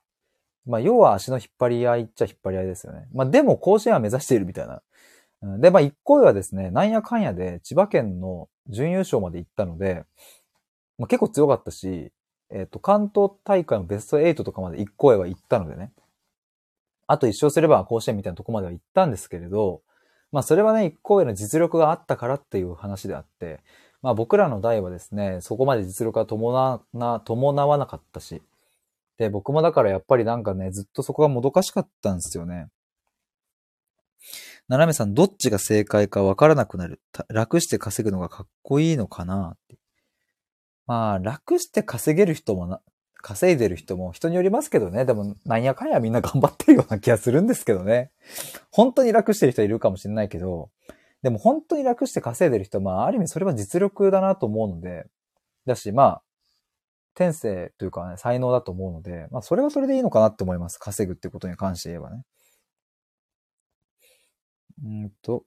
まあ、要は足の引っ張り合いっちゃ引っ張り合いですよね。まあ、でも甲子園は目指しているみたいな。で、まあ、一個はですね、なんやかんやで千葉県の準優勝まで行ったので、まあ、結構強かったし、えっ、ー、と、関東大会のベスト8とかまで一個は行ったのでね。あと一生すれば甲子園みたいなとこまでは行ったんですけれど、まあそれはね、一個上の実力があったからっていう話であって、まあ僕らの代はですね、そこまで実力が伴わなかったし、で、僕もだからやっぱりなんかね、ずっとそこがもどかしかったんですよね。斜めさん、どっちが正解かわからなくなる。楽して稼ぐのがかっこいいのかな？って。まあ、楽して稼げる人もな、稼いでる人も人によりますけどね。でも、なんやかんやみんな頑張ってるような気がするんですけどね。本当に楽してる人いるかもしれないけど、でも本当に楽して稼いでる人、まあ、ある意味それは実力だなと思うので、だし、まあ、天性というかね、才能だと思うので、まあ、それはそれでいいのかなって思います。稼ぐってことに関して言えばね。うんと、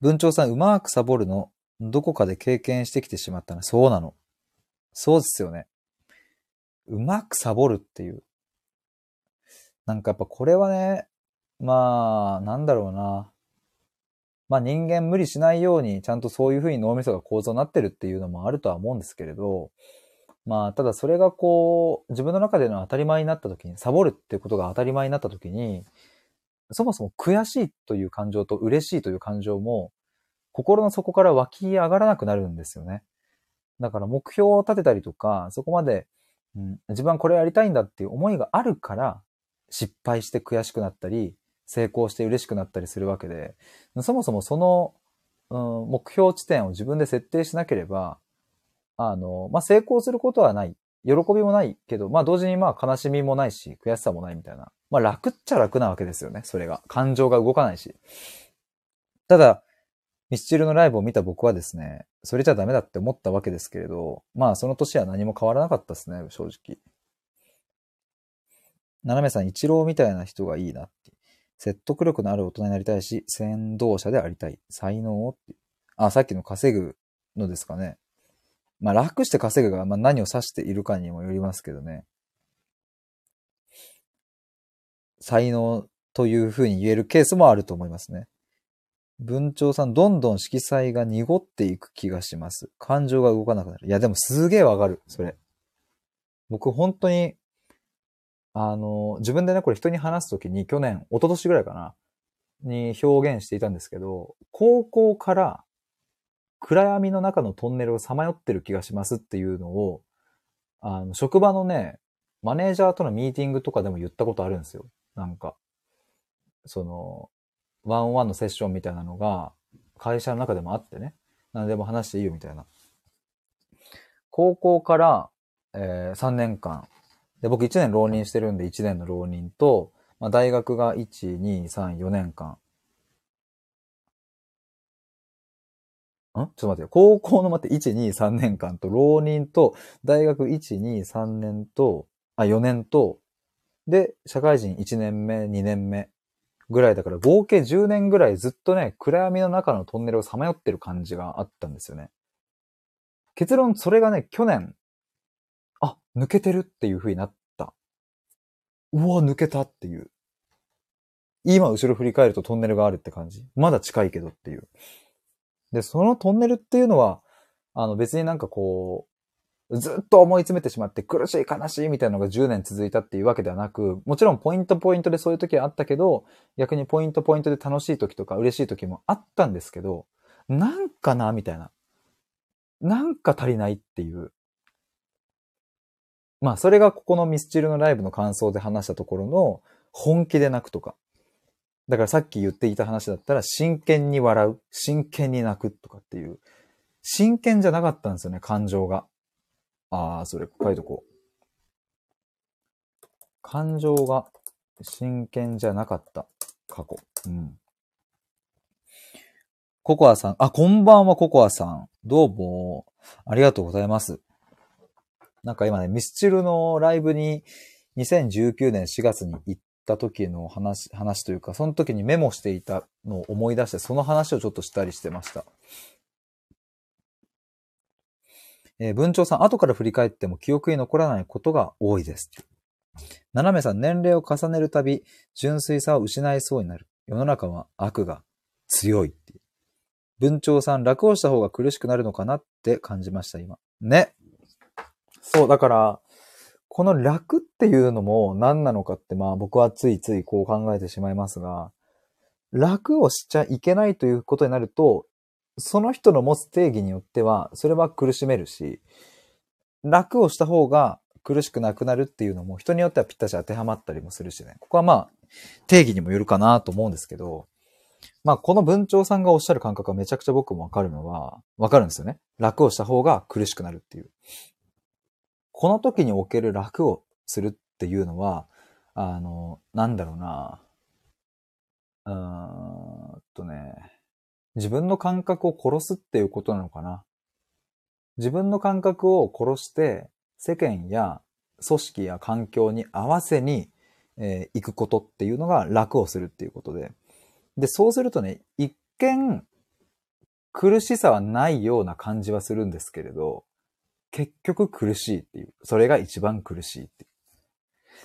文鳥さん、うまくサボるの、どこかで経験してきてしまったな。そうなの。そうですよね。うまくサボるっていう。なんかやっぱこれはね、まあ、なんだろうな。まあ人間無理しないように、ちゃんとそういうふうに脳みそが構造になってるっていうのもあるとは思うんですけれど、まあ、ただそれがこう、自分の中での当たり前になった時に、サボるっていうことが当たり前になった時に、そもそも悔しいという感情と嬉しいという感情も、心の底から湧き上がらなくなるんですよね。だから目標を立てたりとか、そこまで、うん、自分はこれやりたいんだっていう思いがあるから、失敗して悔しくなったり、成功して嬉しくなったりするわけで、そもそもその、うん、目標地点を自分で設定しなければ、あの、まあ、成功することはない。喜びもないけど、まあ、同時にまあ、悲しみもないし、悔しさもないみたいな。まあ、楽っちゃ楽なわけですよね、それが。感情が動かないし。ただ、ミスチルのライブを見た僕はですね、それじゃダメだって思ったわけですけれど、まあ、その年は何も変わらなかったですね、正直。斜めさん、一郎みたいな人がいいなって。説得力のある大人になりたいし、先導者でありたい。才能をって。あ、さっきの稼ぐのですかね。まあ、楽して稼ぐが、まあ、何を指しているかにもよりますけどね。才能というふうに言えるケースもあると思いますね。文鳥さん、どんどん色彩が濁っていく気がします。感情が動かなくなる。いや、でもすげえわかる、それ。僕、本当に、あの、自分でね、これ人に話すときに、去年、一昨年ぐらいかな、に表現していたんですけど、高校から暗闇の中のトンネルをさまよってる気がしますっていうのを、あの、職場のね、マネージャーとのミーティングとかでも言ったことあるんですよ。なんか、その、ワンオンワンのセッションみたいなのが、会社の中でもあってね、何でも話していいよみたいな。高校から、えー、3年間。で、僕1年浪人してるんで1年の浪人と、まあ、大学が1、2、3、4年間。ん？ちょっと待ってよ高校の待って、1、2、3年間と、浪人と、大学1、2、3年と、あ、4年と、で、社会人1年目、2年目ぐらいだから、合計10年ぐらいずっとね、暗闇の中のトンネルをさまよってる感じがあったんですよね。結論、それがね、去年、あ、抜けてるっていう風になった。うわ、抜けたっていう。今後ろ振り返るとトンネルがあるって感じ。まだ近いけどっていう。で、そのトンネルっていうのは、あの別になんかこう、ずっと思い詰めてしまって苦しい悲しいみたいなのが10年続いたっていうわけではなく、もちろんポイントポイントでそういう時はあったけど、逆にポイントポイントで楽しい時とか嬉しい時もあったんですけど、なんかなみたいな。なんか足りないっていう。まあ、それがここのミスチルのライブの感想で話したところの本気で泣くとか。だからさっき言っていた話だったら、真剣に笑う、真剣に泣くとかっていう。真剣じゃなかったんですよね、感情が。ああ、それ書いとこう。感情が真剣じゃなかった。過去。うん。ココアさん。あ、こんばんは、ココアさん。どうも。ありがとうございます。なんか今ね、ミスチルのライブに2019年4月に行った時の話、話というか、その時にメモしていたのを思い出して、その話をちょっとしたりしてました。えー、文鳥さん、後から振り返っても記憶に残らないことが多いです。斜めさん、年齢を重ねるたび、純粋さを失いそうになる。世の中は悪が強いってい。文鳥さん、楽をした方が苦しくなるのかなって感じました、今。ね。そう、だから、この楽っていうのも何なのかって、まあ僕はついついこう考えてしまいますが、楽をしちゃいけないということになると、その人の持つ定義によっては、それは苦しめるし、楽をした方が苦しくなくなるっていうのも人によってはぴったし当てはまったりもするしね。ここはまあ、定義にもよるかなと思うんですけど、まあこの文鳥さんがおっしゃる感覚はめちゃくちゃ僕もわかるのは、わかるんですよね。楽をした方が苦しくなるっていう。この時における楽をするっていうのは、あの、なんだろうな。うーんとね、自分の感覚を殺すっていうことなのかな。自分の感覚を殺して、世間や組織や環境に合わせに、えー、行くことっていうのが楽をするっていうことで。で、そうするとね、一見苦しさはないような感じはするんですけれど、結局苦しいっていう。それが一番苦しいっていう。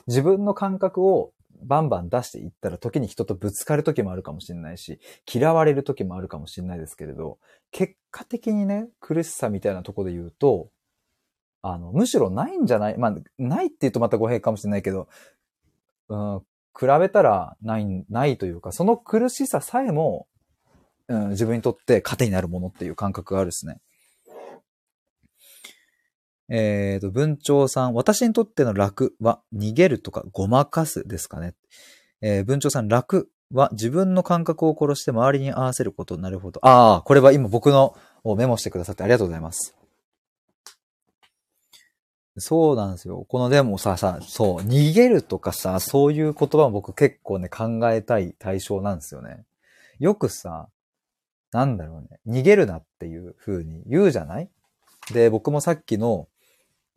自分の感覚をバンバン出していったら時に人とぶつかる時もあるかもしれないし、嫌われる時もあるかもしれないですけれど、結果的にね、苦しさみたいなとこで言うと、あの、むしろないんじゃないまあ、ないって言うとまた語弊かもしれないけど、うん、比べたらない、ないというか、その苦しささえも、うん、自分にとって糧になるものっていう感覚があるですね。えっ、ー、と、文鳥さん、私にとっての楽は逃げるとかごまかすですかね。えー、文鳥さん、楽は自分の感覚を殺して周りに合わせること。なるほど。ああ、これは今僕のをメモしてくださってありがとうございます。そうなんですよ。このでもさ、さ、そう、逃げるとかさ、そういう言葉も僕結構ね、考えたい対象なんですよね。よくさ、なんだろうね、逃げるなっていう風に言うじゃない？で、僕もさっきの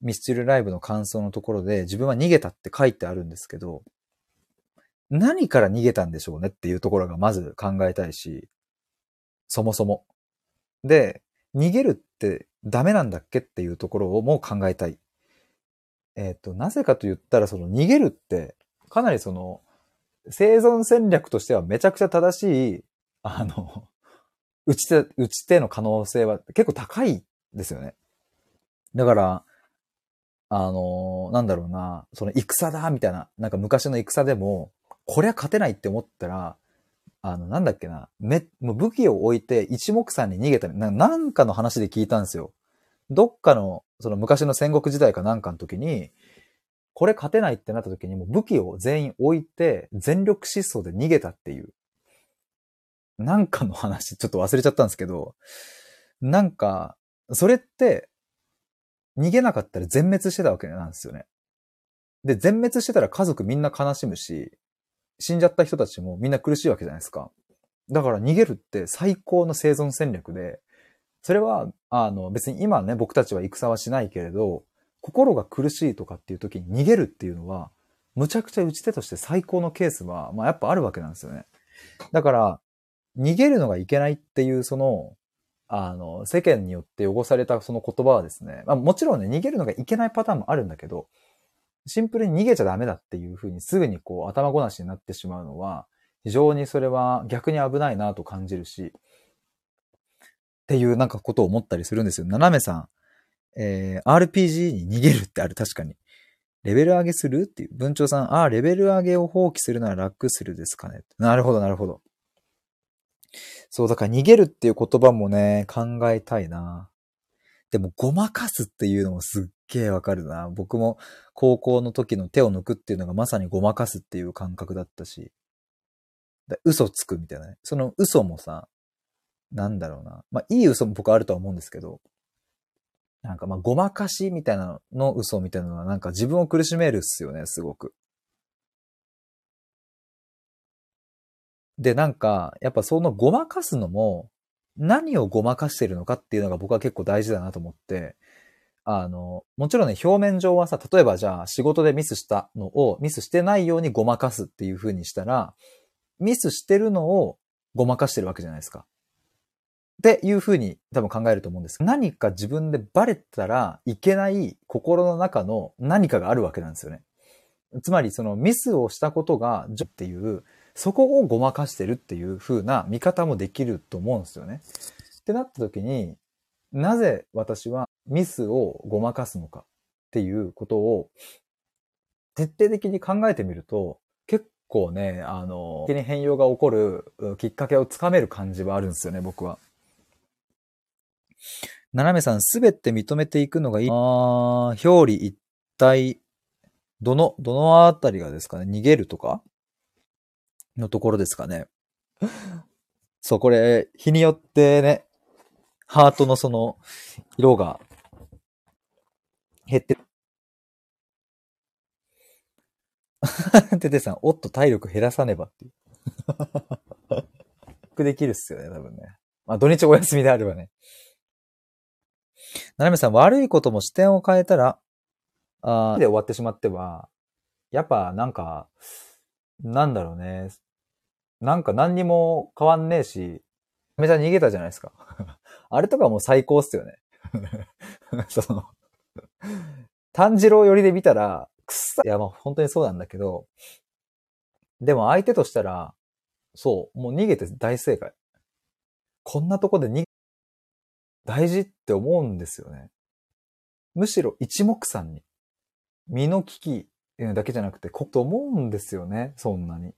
ミスチルライブの感想のところで自分は逃げたって書いてあるんですけど、何から逃げたんでしょうねっていうところがまず考えたいし、そもそも。で、逃げるってダメなんだっけっていうところをもう考えたい。えっ、ー、と、なぜかと言ったらその逃げるってかなりその生存戦略としてはめちゃくちゃ正しい、あの、打ち手、打ち手の可能性は結構高いですよね。だから、あのー、なんだろうな、その戦だみたいな、なんか昔の戦でも、こりゃ勝てないって思ったら、あの、なんだっけな、め、もう武器を置いて一目散に逃げたな、なんかの話で聞いたんですよ。どっかの、その昔の戦国時代かなんかの時に、これ勝てないってなった時にも武器を全員置いて全力疾走で逃げたっていう。なんかの話、ちょっと忘れちゃったんですけど、なんか、それって、逃げなかったら全滅してたわけなんですよね。で、全滅してたら家族みんな悲しむし、死んじゃった人たちもみんな苦しいわけじゃないですか。だから逃げるって最高の生存戦略で、それは、あの、別に今ね、僕たちは戦はしないけれど、心が苦しいとかっていう時に逃げるっていうのは、むちゃくちゃ打ち手として最高のケースは、まあやっぱあるわけなんですよね。だから、逃げるのがいけないっていうその、あの、世間によって汚されたその言葉はですね、まあもちろんね、逃げるのがいけないパターンもあるんだけど、シンプルに逃げちゃダメだっていうふうにすぐにこう頭ごなしになってしまうのは、非常にそれは逆に危ないなと感じるし、っていうなんかことを思ったりするんですよ。斜めさん、えー、RPG に逃げるってある、確かに。レベル上げするっていう。文鳥さん、ああ、レベル上げを放棄するなら楽するですかね。なるほど、なるほど。そう、だから逃げるっていう言葉もね、考えたいな。でも、ごまかすっていうのもすっげえわかるな。僕も高校の時の手を抜くっていうのがまさにごまかすっていう感覚だったし。嘘つくみたいなね。その嘘もさ、なんだろうな。まあ、いい嘘も僕あるとは思うんですけど、なんかまあ、ごまかしみたいなのの嘘みたいなのはなんか自分を苦しめるっすよね、すごく。で、なんか、やっぱそのごまかすのも、何をごまかしてるのかっていうのが僕は結構大事だなと思って、あの、もちろんね、表面上はさ、例えばじゃあ仕事でミスしたのをミスしてないようにごまかすっていう風にしたら、ミスしてるのをごまかしてるわけじゃないですか。っていう風に多分考えると思うんです。何か自分でバレたらいけない心の中の何かがあるわけなんですよね。つまりそのミスをしたことが、っていうそこをごまかしてるっていう風な見方もできると思うんですよね。ってなった時に、なぜ私はミスをごまかすのかっていうことを徹底的に考えてみると、結構ね、あの、に変容が起こるきっかけをつかめる感じはあるんですよね、僕は。斜めさん、すべて認めていくのがいい。ああ、表裏一体、どの、どのあたりがですかね逃げるとかのところですかね。そう、これ、日によってね、ハートのその、色が減って ててさん、おっと体力減らさねばっていう。できるっすよね、多分ね。まあ土日お休みであればね。ななめさん、悪いことも視点を変えたら、あで終わってしまっては、やっぱなんか、なんだろうね。なんか何にも変わんねえし、めちゃ逃げたじゃないですか。あれとかもう最高っすよね。その、炭治郎寄りで見たら、くっさ、いやまあ本当にそうなんだけど、でも相手としたら、そう、もう逃げて大正解。こんなとこで逃げ、大事って思うんですよね。むしろ一目散に、身の危機だけじゃなくて、こと思うんですよね、そんなに。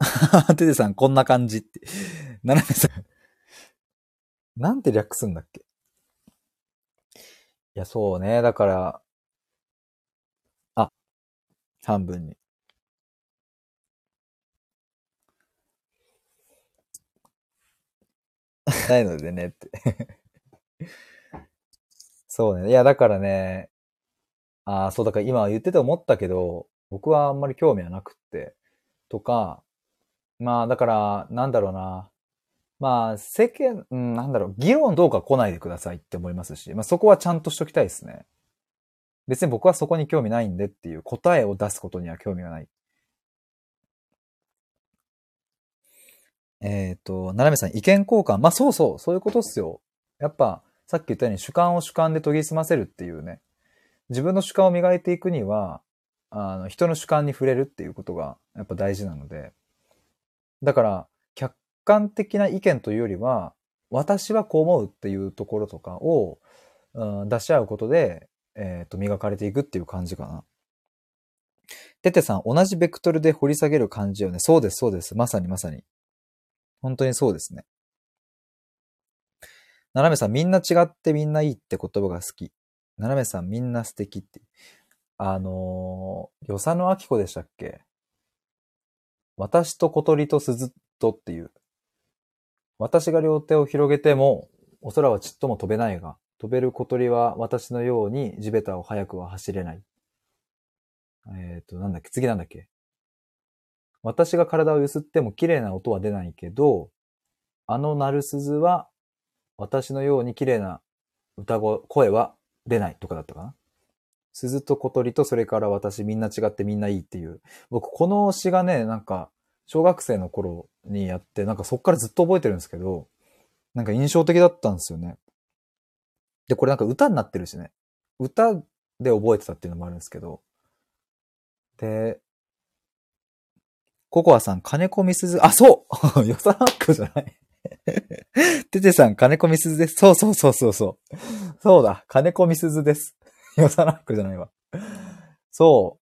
テテさん、こんな感じって。斜めさん。なんて略すんだっけ？いや、そうね。だから、あ、半分に。ないのでねって そうね。いや、だからね、ああ、そうだから今言ってて思ったけど、僕はあんまり興味はなくって、とか、まあ、だから、なんだろうな。まあ、世間、うん、なんだろう、議論どうか来ないでくださいって思いますし、まあそこはちゃんとしときたいですね。別に僕はそこに興味ないんでっていう答えを出すことには興味がない。えっ、ー、と、ななめさん、意見交換。まあそうそう、そういうことっすよ。やっぱ、さっき言ったように主観を主観で研ぎ澄ませるっていうね。自分の主観を磨いていくには、あの、人の主観に触れるっていうことが、やっぱ大事なので。だから、客観的な意見というよりは、私はこう思うっていうところとかを、うん、出し合うことで、えっ、ー、と、磨かれていくっていう感じかな。ててさん、同じベクトルで掘り下げる感じよね。そうです、そうです。まさにまさに。本当にそうですね。ななめさん、みんな違ってみんないいって言葉が好き。ななめさん、みんな素敵って。あのー、与謝野明子でしたっけ？私と小鳥と鈴とっていう。私が両手を広げても、お空はちっとも飛べないが、飛べる小鳥は私のように地べたを早くは走れない。えっ、ー、と、なんだっけ次なんだっけ私が体を揺すっても綺麗な音は出ないけど、あの鳴る鈴は私のように綺麗な歌声は出ないとかだったかな鈴と小鳥とそれから私みんな違ってみんないいっていう。僕この詩がね、なんか小学生の頃にやって、なんかそっからずっと覚えてるんですけど、なんか印象的だったんですよね。で、これなんか歌になってるしね。歌で覚えてたっていうのもあるんですけど。で、ココアさん、金子みすず、あ、そうよさらっくじゃないててさん、金子みすずです。そうそうそうそうそう。そうだ、金子みすずです。ヨサラックじゃないわ。そ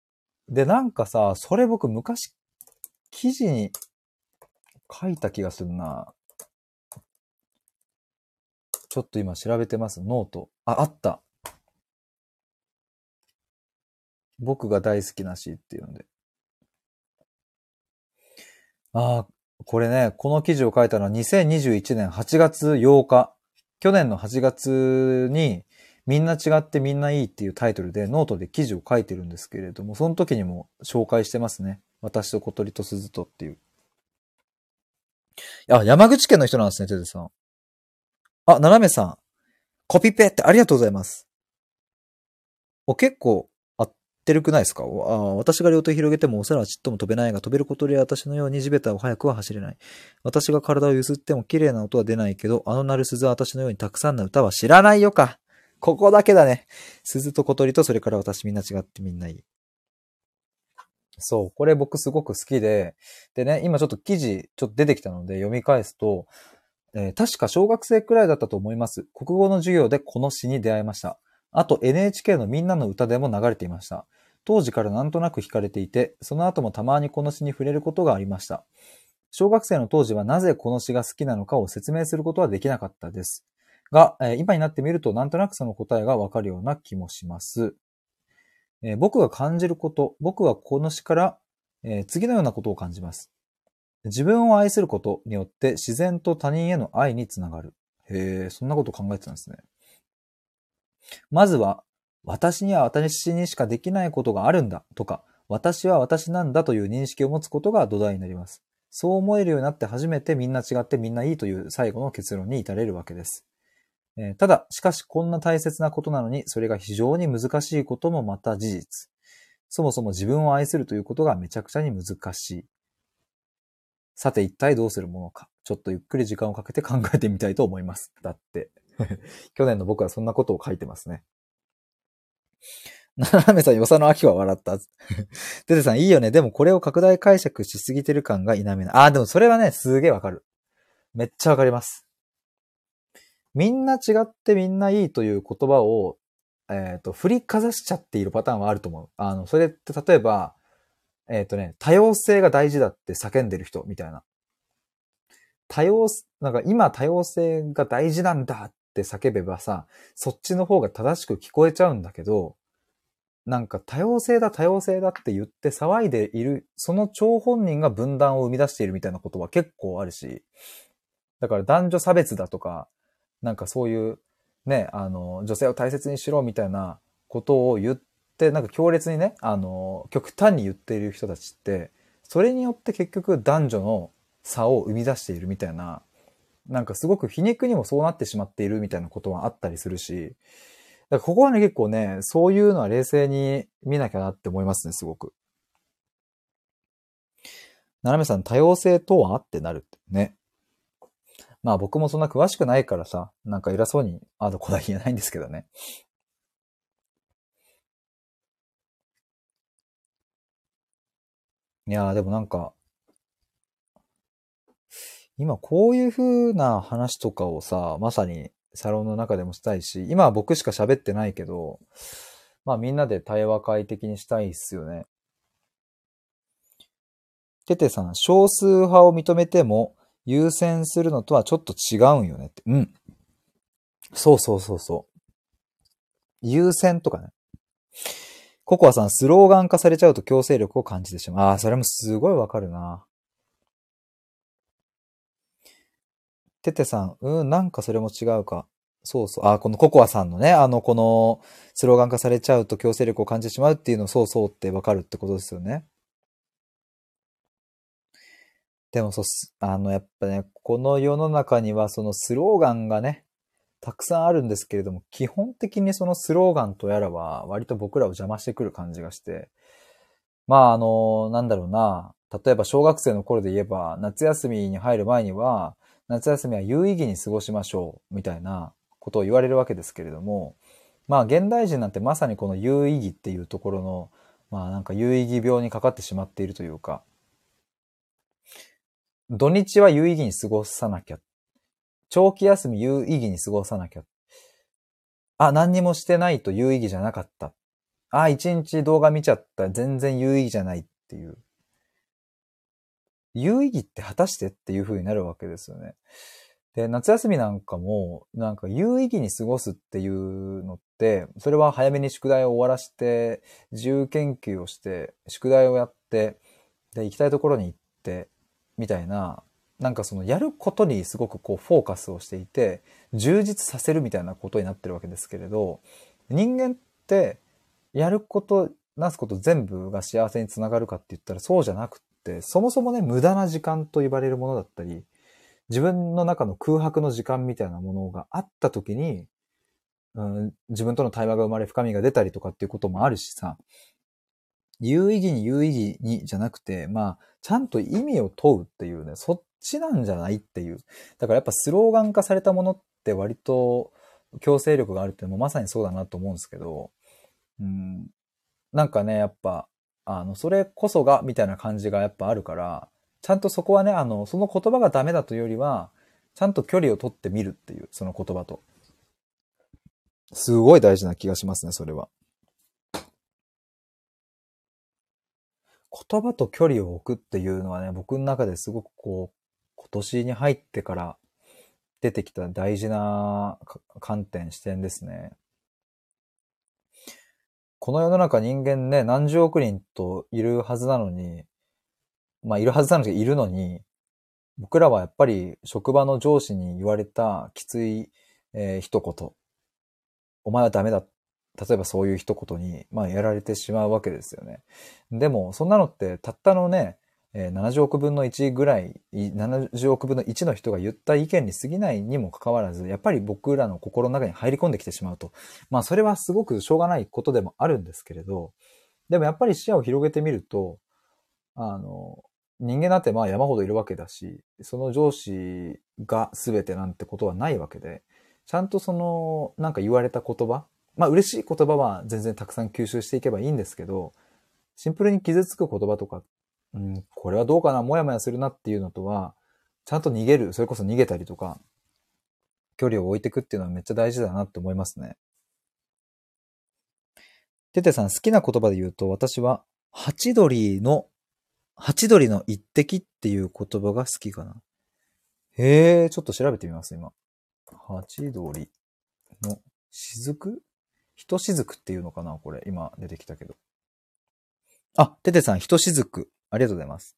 う。で、なんかさ、それ僕昔、記事に書いた気がするな。ちょっと今調べてます。ノート。あ、あった。僕が大好きな詩っていうので。ああ、これね、この記事を書いたのは2021年8月8日。去年の8月に、みんな違ってみんないいっていうタイトルでノートで記事を書いてるんですけれども、その時にも紹介してますね。私と小鳥と鈴とっていう。あ、山口県の人なんですね、テテさん。あ、ななめさん。コピペってありがとうございます。お、結構合ってるくないですか？あ私が両手広げてもお空はちっとも飛べないが、飛べる小鳥は私のように地べたを早くは走れない。私が体を揺すっても綺麗な音は出ないけど、あの鳴る鈴は私のようにたくさんの歌は知らないよか。ここだけだね。鈴と小鳥とそれから私みんな違ってみんないい。そう、これ僕すごく好きで、でね、今ちょっと記事ちょっと出てきたので読み返すと、えー、確か小学生くらいだったと思います。国語の授業でこの詩に出会いました。あと NHK のみんなの歌でも流れていました。当時からなんとなく惹かれていて、その後もたまにこの詩に触れることがありました。小学生の当時はなぜこの詩が好きなのかを説明することはできなかったです。が、え今になってみるとなんとなくその答えがわかるような気もします。え僕が感じること、僕はこの詩から、え次のようなことを感じます。自分を愛することによって自然と他人への愛につながる。へえ、そんなこと考えてたんですね。まずは、私には私にしかできないことがあるんだとか、私は私なんだという認識を持つことが土台になります。そう思えるようになって初めてみんな違ってみんないいという最後の結論に至れるわけです。えただ、しかしこんな大切なことなのに、それが非常に難しいこともまた事実。そもそも自分を愛するということがめちゃくちゃに難しい。さて一体どうするものか。ちょっとゆっくり時間をかけて考えてみたいと思います。だって。去年の僕はそんなことを書いてますね。ななめさん、よさの秋は笑った。ててさん、いいよね。でもこれを拡大解釈しすぎてる感が否めない。あ、でもそれはね、すげえわかる。めっちゃわかります。みんな違ってみんないいという言葉を、えっ、と、振りかざしちゃっているパターンはあると思う。あの、それって例えば、えっ、とね、多様性が大事だって叫んでる人みたいな。多様、なんか今多様性が大事なんだって叫べばさ、そっちの方が正しく聞こえちゃうんだけど、なんか多様性だ多様性だって言って騒いでいる、その張本人が分断を生み出しているみたいなことは結構あるし、だから男女差別だとか、なんかそういうね、あの、女性を大切にしろみたいなことを言って、なんか強烈にね、あの、極端に言っている人たちって、それによって結局男女の差を生み出しているみたいな、なんかすごく皮肉にもそうなってしまっているみたいなことはあったりするし、だからここはね結構ね、そういうのは冷静に見なきゃなって思いますね、すごく。ななめさん、多様性とは？ってなるってね。まあ僕もそんな詳しくないからさ、なんか偉そうにあどこだ言えないんですけどね。いやーでもなんか、今こういう風な話とかをさ、まさにサロンの中でもしたいし、今は僕しか喋ってないけど、まあみんなで対話会的にしたいっすよね。ててさん、少数派を認めても優先するのとはちょっと違うんよねって。うん。そうそうそうそう。優先とかね。ココアさん、スローガン化されちゃうと強制力を感じてしまう。ああ、それもすごいわかるな。ててさん、うん、なんかそれも違うか。そうそう。あ、このココアさんのね、あの、この、スローガン化されちゃうと強制力を感じてしまうっていうの、そうそうってわかるってことですよね。でもそうす、あの、やっぱね、この世の中にはそのスローガンがね、たくさんあるんですけれども、基本的にそのスローガンとやらは、割と僕らを邪魔してくる感じがして、まあ、あの、なんだろうな、例えば小学生の頃で言えば、夏休みに入る前には、夏休みは有意義に過ごしましょう、みたいなことを言われるわけですけれども、まあ、現代人なんてまさにこの有意義っていうところの、まあ、なんか有意義病にかかってしまっているというか、土日は有意義に過ごさなきゃ。長期休み有意義に過ごさなきゃ。あ、何にもしてないと有意義じゃなかった。あ、一日動画見ちゃった。全然有意義じゃないっていう。有意義って果たしてっていう風になるわけですよね。で、夏休みなんかも、なんか有意義に過ごすっていうのって、それは早めに宿題を終わらして、自由研究をして、宿題をやって、で、行きたいところに行って、みたいな、なんかそのやることにすごくこうフォーカスをしていて、充実させるみたいなことになってるわけですけれど、人間ってやること、なすこと全部が幸せにつながるかって言ったらそうじゃなくって、そもそもね、無駄な時間と言われるものだったり、自分の中の空白の時間みたいなものがあった時に、うん、自分との対話が生まれ深みが出たりとかっていうこともあるしさ、有意義に有意義にじゃなくて、まあ、ちゃんと意味を問うっていうね、そっちなんじゃないっていう。だからやっぱスローガン化されたものって割と強制力があるってもまさにそうだなと思うんですけど、うん、なんかね、やっぱ、あの、それこそが、みたいな感じがやっぱあるから、ちゃんとそこはね、あの、その言葉がダメだというよりは、ちゃんと距離を取ってみるっていう、その言葉と。すごい大事な気がしますね、それは。言葉と距離を置くっていうのはね、僕の中ですごくこう、今年に入ってから出てきた大事な観点、視点ですね。この世の中人間ね、何十億人といるはずなのに、まあいるはずなのにいるのに、僕らはやっぱり職場の上司に言われたきつい、えー、一言。お前はダメだ。例えばそういう一言に、まあやられてしまうわけですよね。でも、そんなのってたったのね、70億分の1ぐらい、70億分の1の人が言った意見に過ぎないにもかかわらず、やっぱり僕らの心の中に入り込んできてしまうと。まあそれはすごくしょうがないことでもあるんですけれど、でもやっぱり視野を広げてみると、あの、人間だってまあ山ほどいるわけだし、その上司が全てなんてことはないわけで、ちゃんとその、なんか言われた言葉、まあ嬉しい言葉は全然たくさん吸収していけばいいんですけど、シンプルに傷つく言葉とか、うん、これはどうかな、もやもやするなっていうのとは、ちゃんと逃げる、それこそ逃げたりとか、距離を置いていくっていうのはめっちゃ大事だなって思いますね。ててさん好きな言葉で言うと、私は、ハチドリのハチドリの一滴っていう言葉が好きかな。へえ、ちょっと調べてみます、今。ハチドリの雫？ひとしずくっていうのかなこれ、今出てきたけど。あ、ててさん、ひとしずく。ありがとうございます。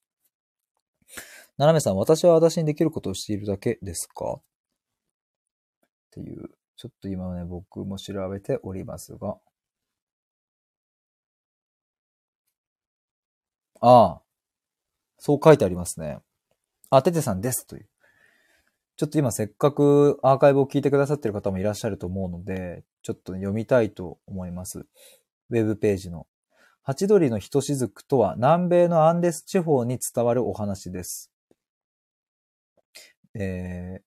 ななめさん、私は私にできることをしているだけですか？っていう、ちょっと今ね、僕も調べておりますが。ああ、そう書いてありますね。あ、ててさんですという。ちょっと今せっかくアーカイブを聞いてくださってる方もいらっしゃると思うので、ちょっと読みたいと思います。ウェブページの。ハチドリのひとしずくとは南米のアンデス地方に伝わるお話です。えー、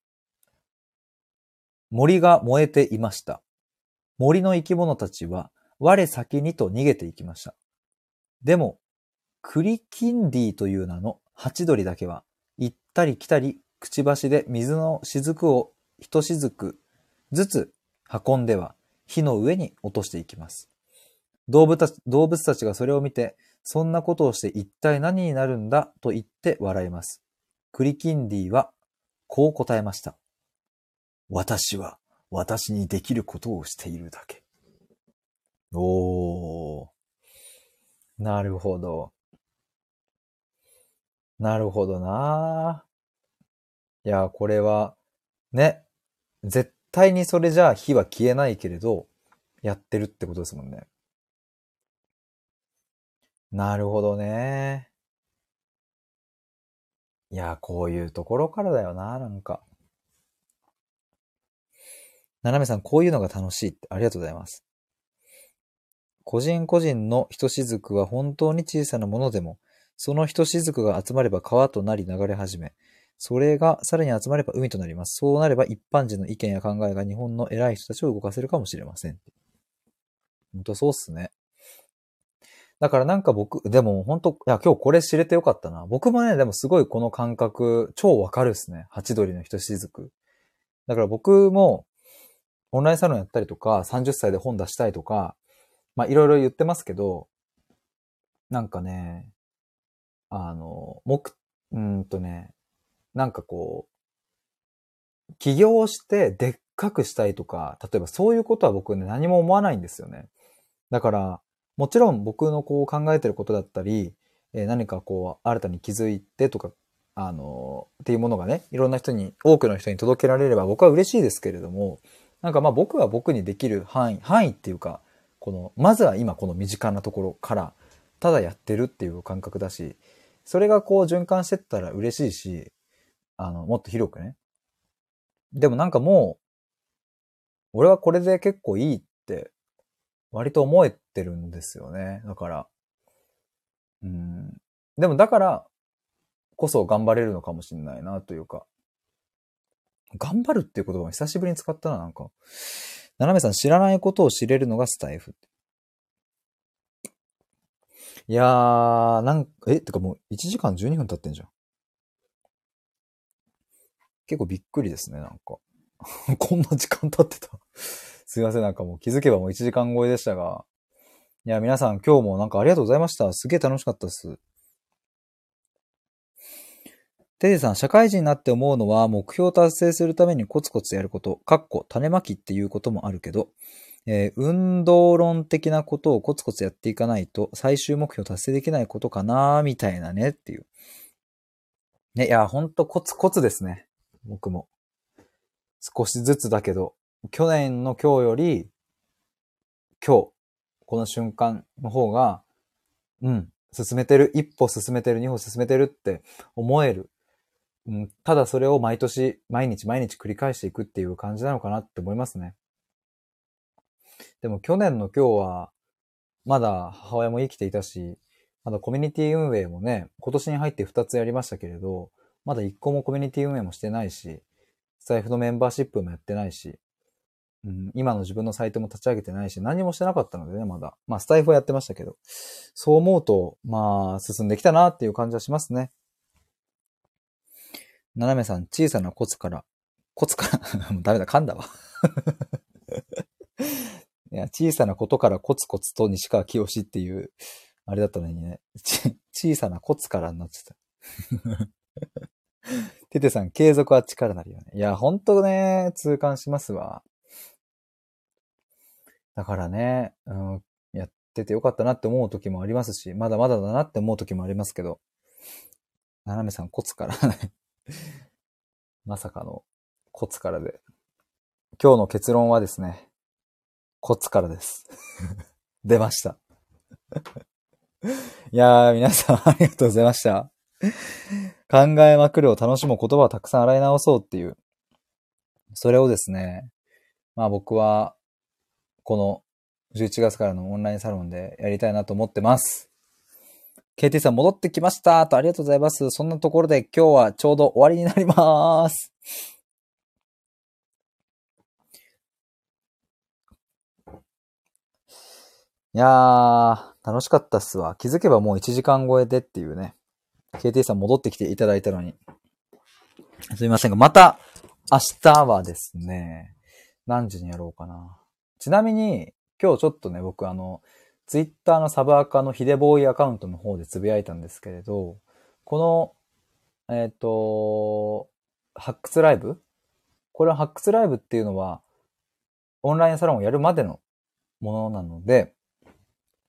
森が燃えていました。森の生き物たちは我先にと逃げていきました。でも、クリキンディという名のハチドリだけは、行ったり来たり、くちばしで水の雫を一雫ずつ運んでは、火の上に落としていきます。動物たち動物たちがそれを見て、そんなことをして一体何になるんだと言って笑います。クリキンディはこう答えました。私は私にできることをしているだけ。おー。なるほど。なるほどな。いや、これは、ね、絶対にそれじゃあ火は消えないけれど、やってるってことですもんね。なるほどね。いや、こういうところからだよな、なんか。ななめさん、こういうのが楽しいって、ありがとうございます。個人個人のひとしずくは本当に小さなものでも、その一雫が集まれば川となり流れ始め、それがさらに集まれば海となります。そうなれば一般人の意見や考えが日本の偉い人たちを動かせるかもしれません。本当そうっすね。だからなんか僕、でも本当いや、今日これ知れてよかったな。僕もね、でもすごいこの感覚、超わかるっすね。ハチドリの一雫。だから僕も、オンラインサロンやったりとか、30歳で本出したいとか、まあいろいろ言ってますけど、なんかね、あの、目、うんとね、なんかこう、起業してでっかくしたいとか、例えばそういうことは僕ね、何も思わないんですよね。だから、もちろん僕のこう考えてることだったり、え、何かこう、新たに気づいてとか、あの、っていうものがね、いろんな人に、多くの人に届けられれば僕は嬉しいですけれども、なんかまあ僕は僕にできる範囲、範囲っていうか、この、まずは今この身近なところから、ただやってるっていう感覚だし、それがこう循環してったら嬉しいし、あの、もっと広くね。でもなんかもう、俺はこれで結構いいって割と思えてるんですよね。だから。うん。でもだからこそ頑張れるのかもしれないなというか。頑張るっていう言葉を久しぶりに使ったな、なんか。斜めさん知らないことを知れるのがスタイフ。いやー、なんか、え、てかもう1時間12分経ってんじゃん。結構びっくりですね、なんか。こんな時間経ってた。すいません、なんかもう気づけばもう1時間超えでしたが。いや、皆さん今日もなんかありがとうございました。すげえ楽しかったです。テデさん、社会人になって思うのは、目標を達成するためにコツコツやること、かっこ種まきっていうこともあるけど、えー、運動論的なことをコツコツやっていかないと、最終目標達成できないことかなみたいなねっていう。ね、いや、ほんとコツコツですね。僕も。少しずつだけど、去年の今日より、今日、この瞬間の方が、うん、進めてる、一歩進めてる、二歩進めてるって思えるうん、ただそれを毎年、毎日毎日繰り返していくっていう感じなのかなって思いますね。でも去年の今日は、まだ母親も生きていたし、まだコミュニティ運営もね、今年に入って2つやりましたけれど、まだ1個もコミュニティ運営もしてないし、スタイフのメンバーシップもやってないし、うん、今の自分のサイトも立ち上げてないし、何もしてなかったのでね、まだ。まあ、スタイフはやってましたけど。そう思うと、まあ、進んできたなっていう感じはしますね。斜めさん、小さなコツから、コツから、ダメだ、噛んだわ いや、小さなことからコツコツと西川清っていう、あれだったのにね、小さなコツからになってた。ててさん、継続は力なりよね。いや、ほんとね、痛感しますわ。だからね、うん、やっててよかったなって思う時もありますし、まだまだだなって思う時もありますけど、斜めさん、コツから まさかのコツからで。今日の結論はですね、コツからです。出ました。いやー、皆さんありがとうございました。考えまくるを楽しむ言葉をたくさん洗い直そうっていう。それをですね、まあ僕は、この11月からのオンラインサロンでやりたいなと思ってます。KT さん戻ってきましたとありがとうございます。そんなところで今日はちょうど終わりになります。いやー、楽しかったっすわ。気づけばもう1時間超えでっていうね。KT さん戻ってきていただいたのに。すいませんが、また明日はですね、何時にやろうかな。ちなみに、今日ちょっとね、僕あの、ツイッターのサブアカのヒデボーイアカウントの方でつぶやいたんですけれど、この、えっ、ー、と、発掘ライブ？これは発掘ライブっていうのは、オンラインサロンをやるまでのものなので、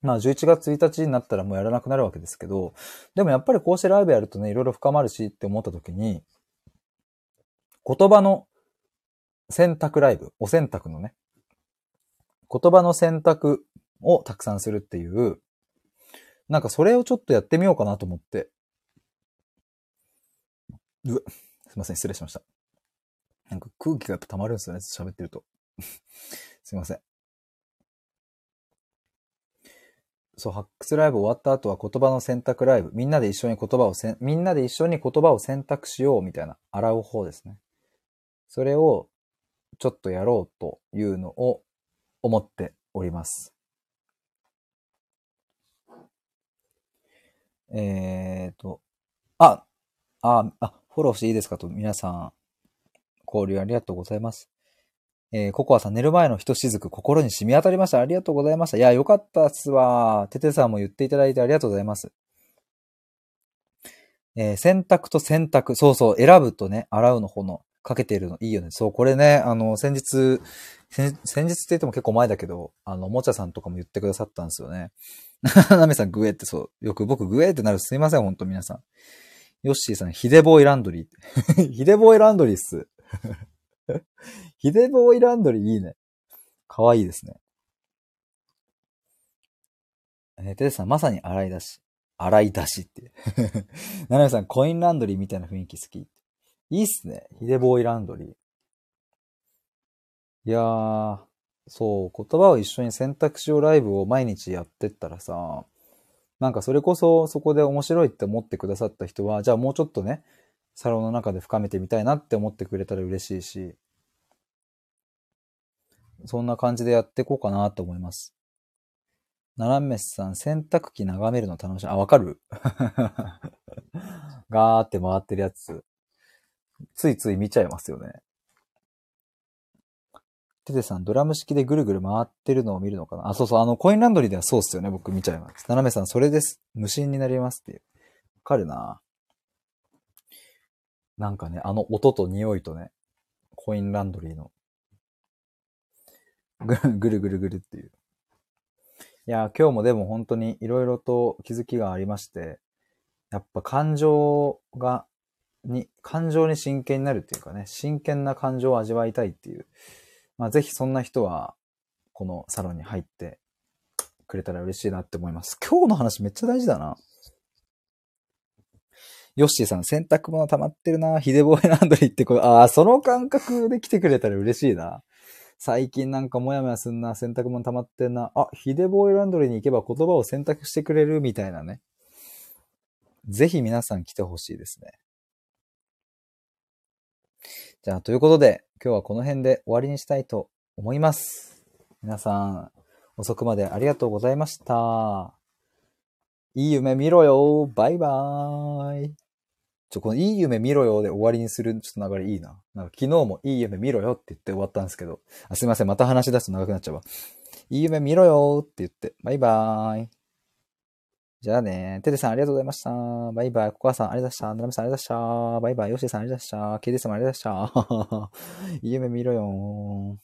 まあ11月1日になったらもうやらなくなるわけですけど、でもやっぱりこうしてライブやるとね、いろいろ深まるしって思った時に、言葉の選択ライブ、お選択のね、言葉の選択をたくさんするっていう、なんかそれをちょっとやってみようかなと思って。うすいません、失礼しました。なんか空気がやっぱ溜まるんですよね、喋ってると。すいません。そう、発掘ライブ終わった後は言葉の選択ライブ。みんなで一緒に言葉をせ、みんなで一緒に言葉を選択しようみたいな、洗う方ですね。それをちょっとやろうというのを思っております。えっ、ー、と、あ、あ、あ、フォローしていいですかと、皆さん、交流ありがとうございます。えー、ココアさん、寝る前のひとしずく、心に染み当たりました。ありがとうございました。いや、よかったっすわ。ててさんも言っていただいてありがとうございます。えー、選択と選択。そうそう、選ぶとね、洗うの方の、かけてるのいいよね。そう、これね、あの、先日、先日って言っても結構前だけど、あの、おもちゃさんとかも言ってくださったんですよね。なめさんグエってそう。よく僕グエってなるすいません、ほんと皆さん。ヨッシーさん、ヒデボーイランドリー。ヒデボーイランドリーっす。ヒデボーイランドリーいいね。かわいいですね。えー、テレさん、まさに洗い出し。洗い出しって。ななめさん、コインランドリーみたいな雰囲気好き。いいっすね。ヒデボーイランドリー。いやー、そう、言葉を一緒に選択肢をライブを毎日やってったらさ、なんかそれこそそこで面白いって思ってくださった人は、じゃあもうちょっとね、サロンの中で深めてみたいなって思ってくれたら嬉しいし、そんな感じでやっていこうかなと思います。ナランメスさん、洗濯機眺めるの楽しい。あ、わかる？ガーって回ってるやつ。ついつい見ちゃいますよね。テテさん、ドラム式でぐるぐる回ってるのを見るのかな？あ、そうそう、あの、コインランドリーではそうっすよね。僕見ちゃいます。斜めさん、それです。無心になりますっていう。わかるななんかね、あの音と匂いとね、コインランドリーの、ぐぐるぐるぐるっていう。いや、今日もでも本当にいろいろと気づきがありまして、やっぱ感情が、に、感情に真剣になるっていうかね、真剣な感情を味わいたいっていう。まあぜひそんな人は、このサロンに入ってくれたら嬉しいなって思います。今日の話めっちゃ大事だな。ヨッシーさん、洗濯物溜まってるな。ヒデボーイランドリーってこれ、ああ、その感覚で来てくれたら嬉しいな。最近なんかモヤモヤすんな。洗濯物溜まってんな。あ、ヒデボーイランドリーに行けば言葉を選択してくれるみたいなね。ぜひ皆さん来てほしいですね。じゃあ、ということで、今日はこの辺で終わりにしたいと思います。皆さん、遅くまでありがとうございました。いい夢見ろよバイバーイちょ、このいい夢見ろよで終わりにするちょっと流れいいな。なんか昨日もいい夢見ろよって言って終わったんですけど。あすいません、また話し出すと長くなっちゃうわ。いい夢見ろよって言って、バイバーイ。じゃあね。テテさんありがとうございました。バイバイ。ココアさんありがとうございました。ナナミさんありがとうございました。バイバイ。ヨシさんありがとうございました。ケイデさんありがとうございました。いい夢見ろよ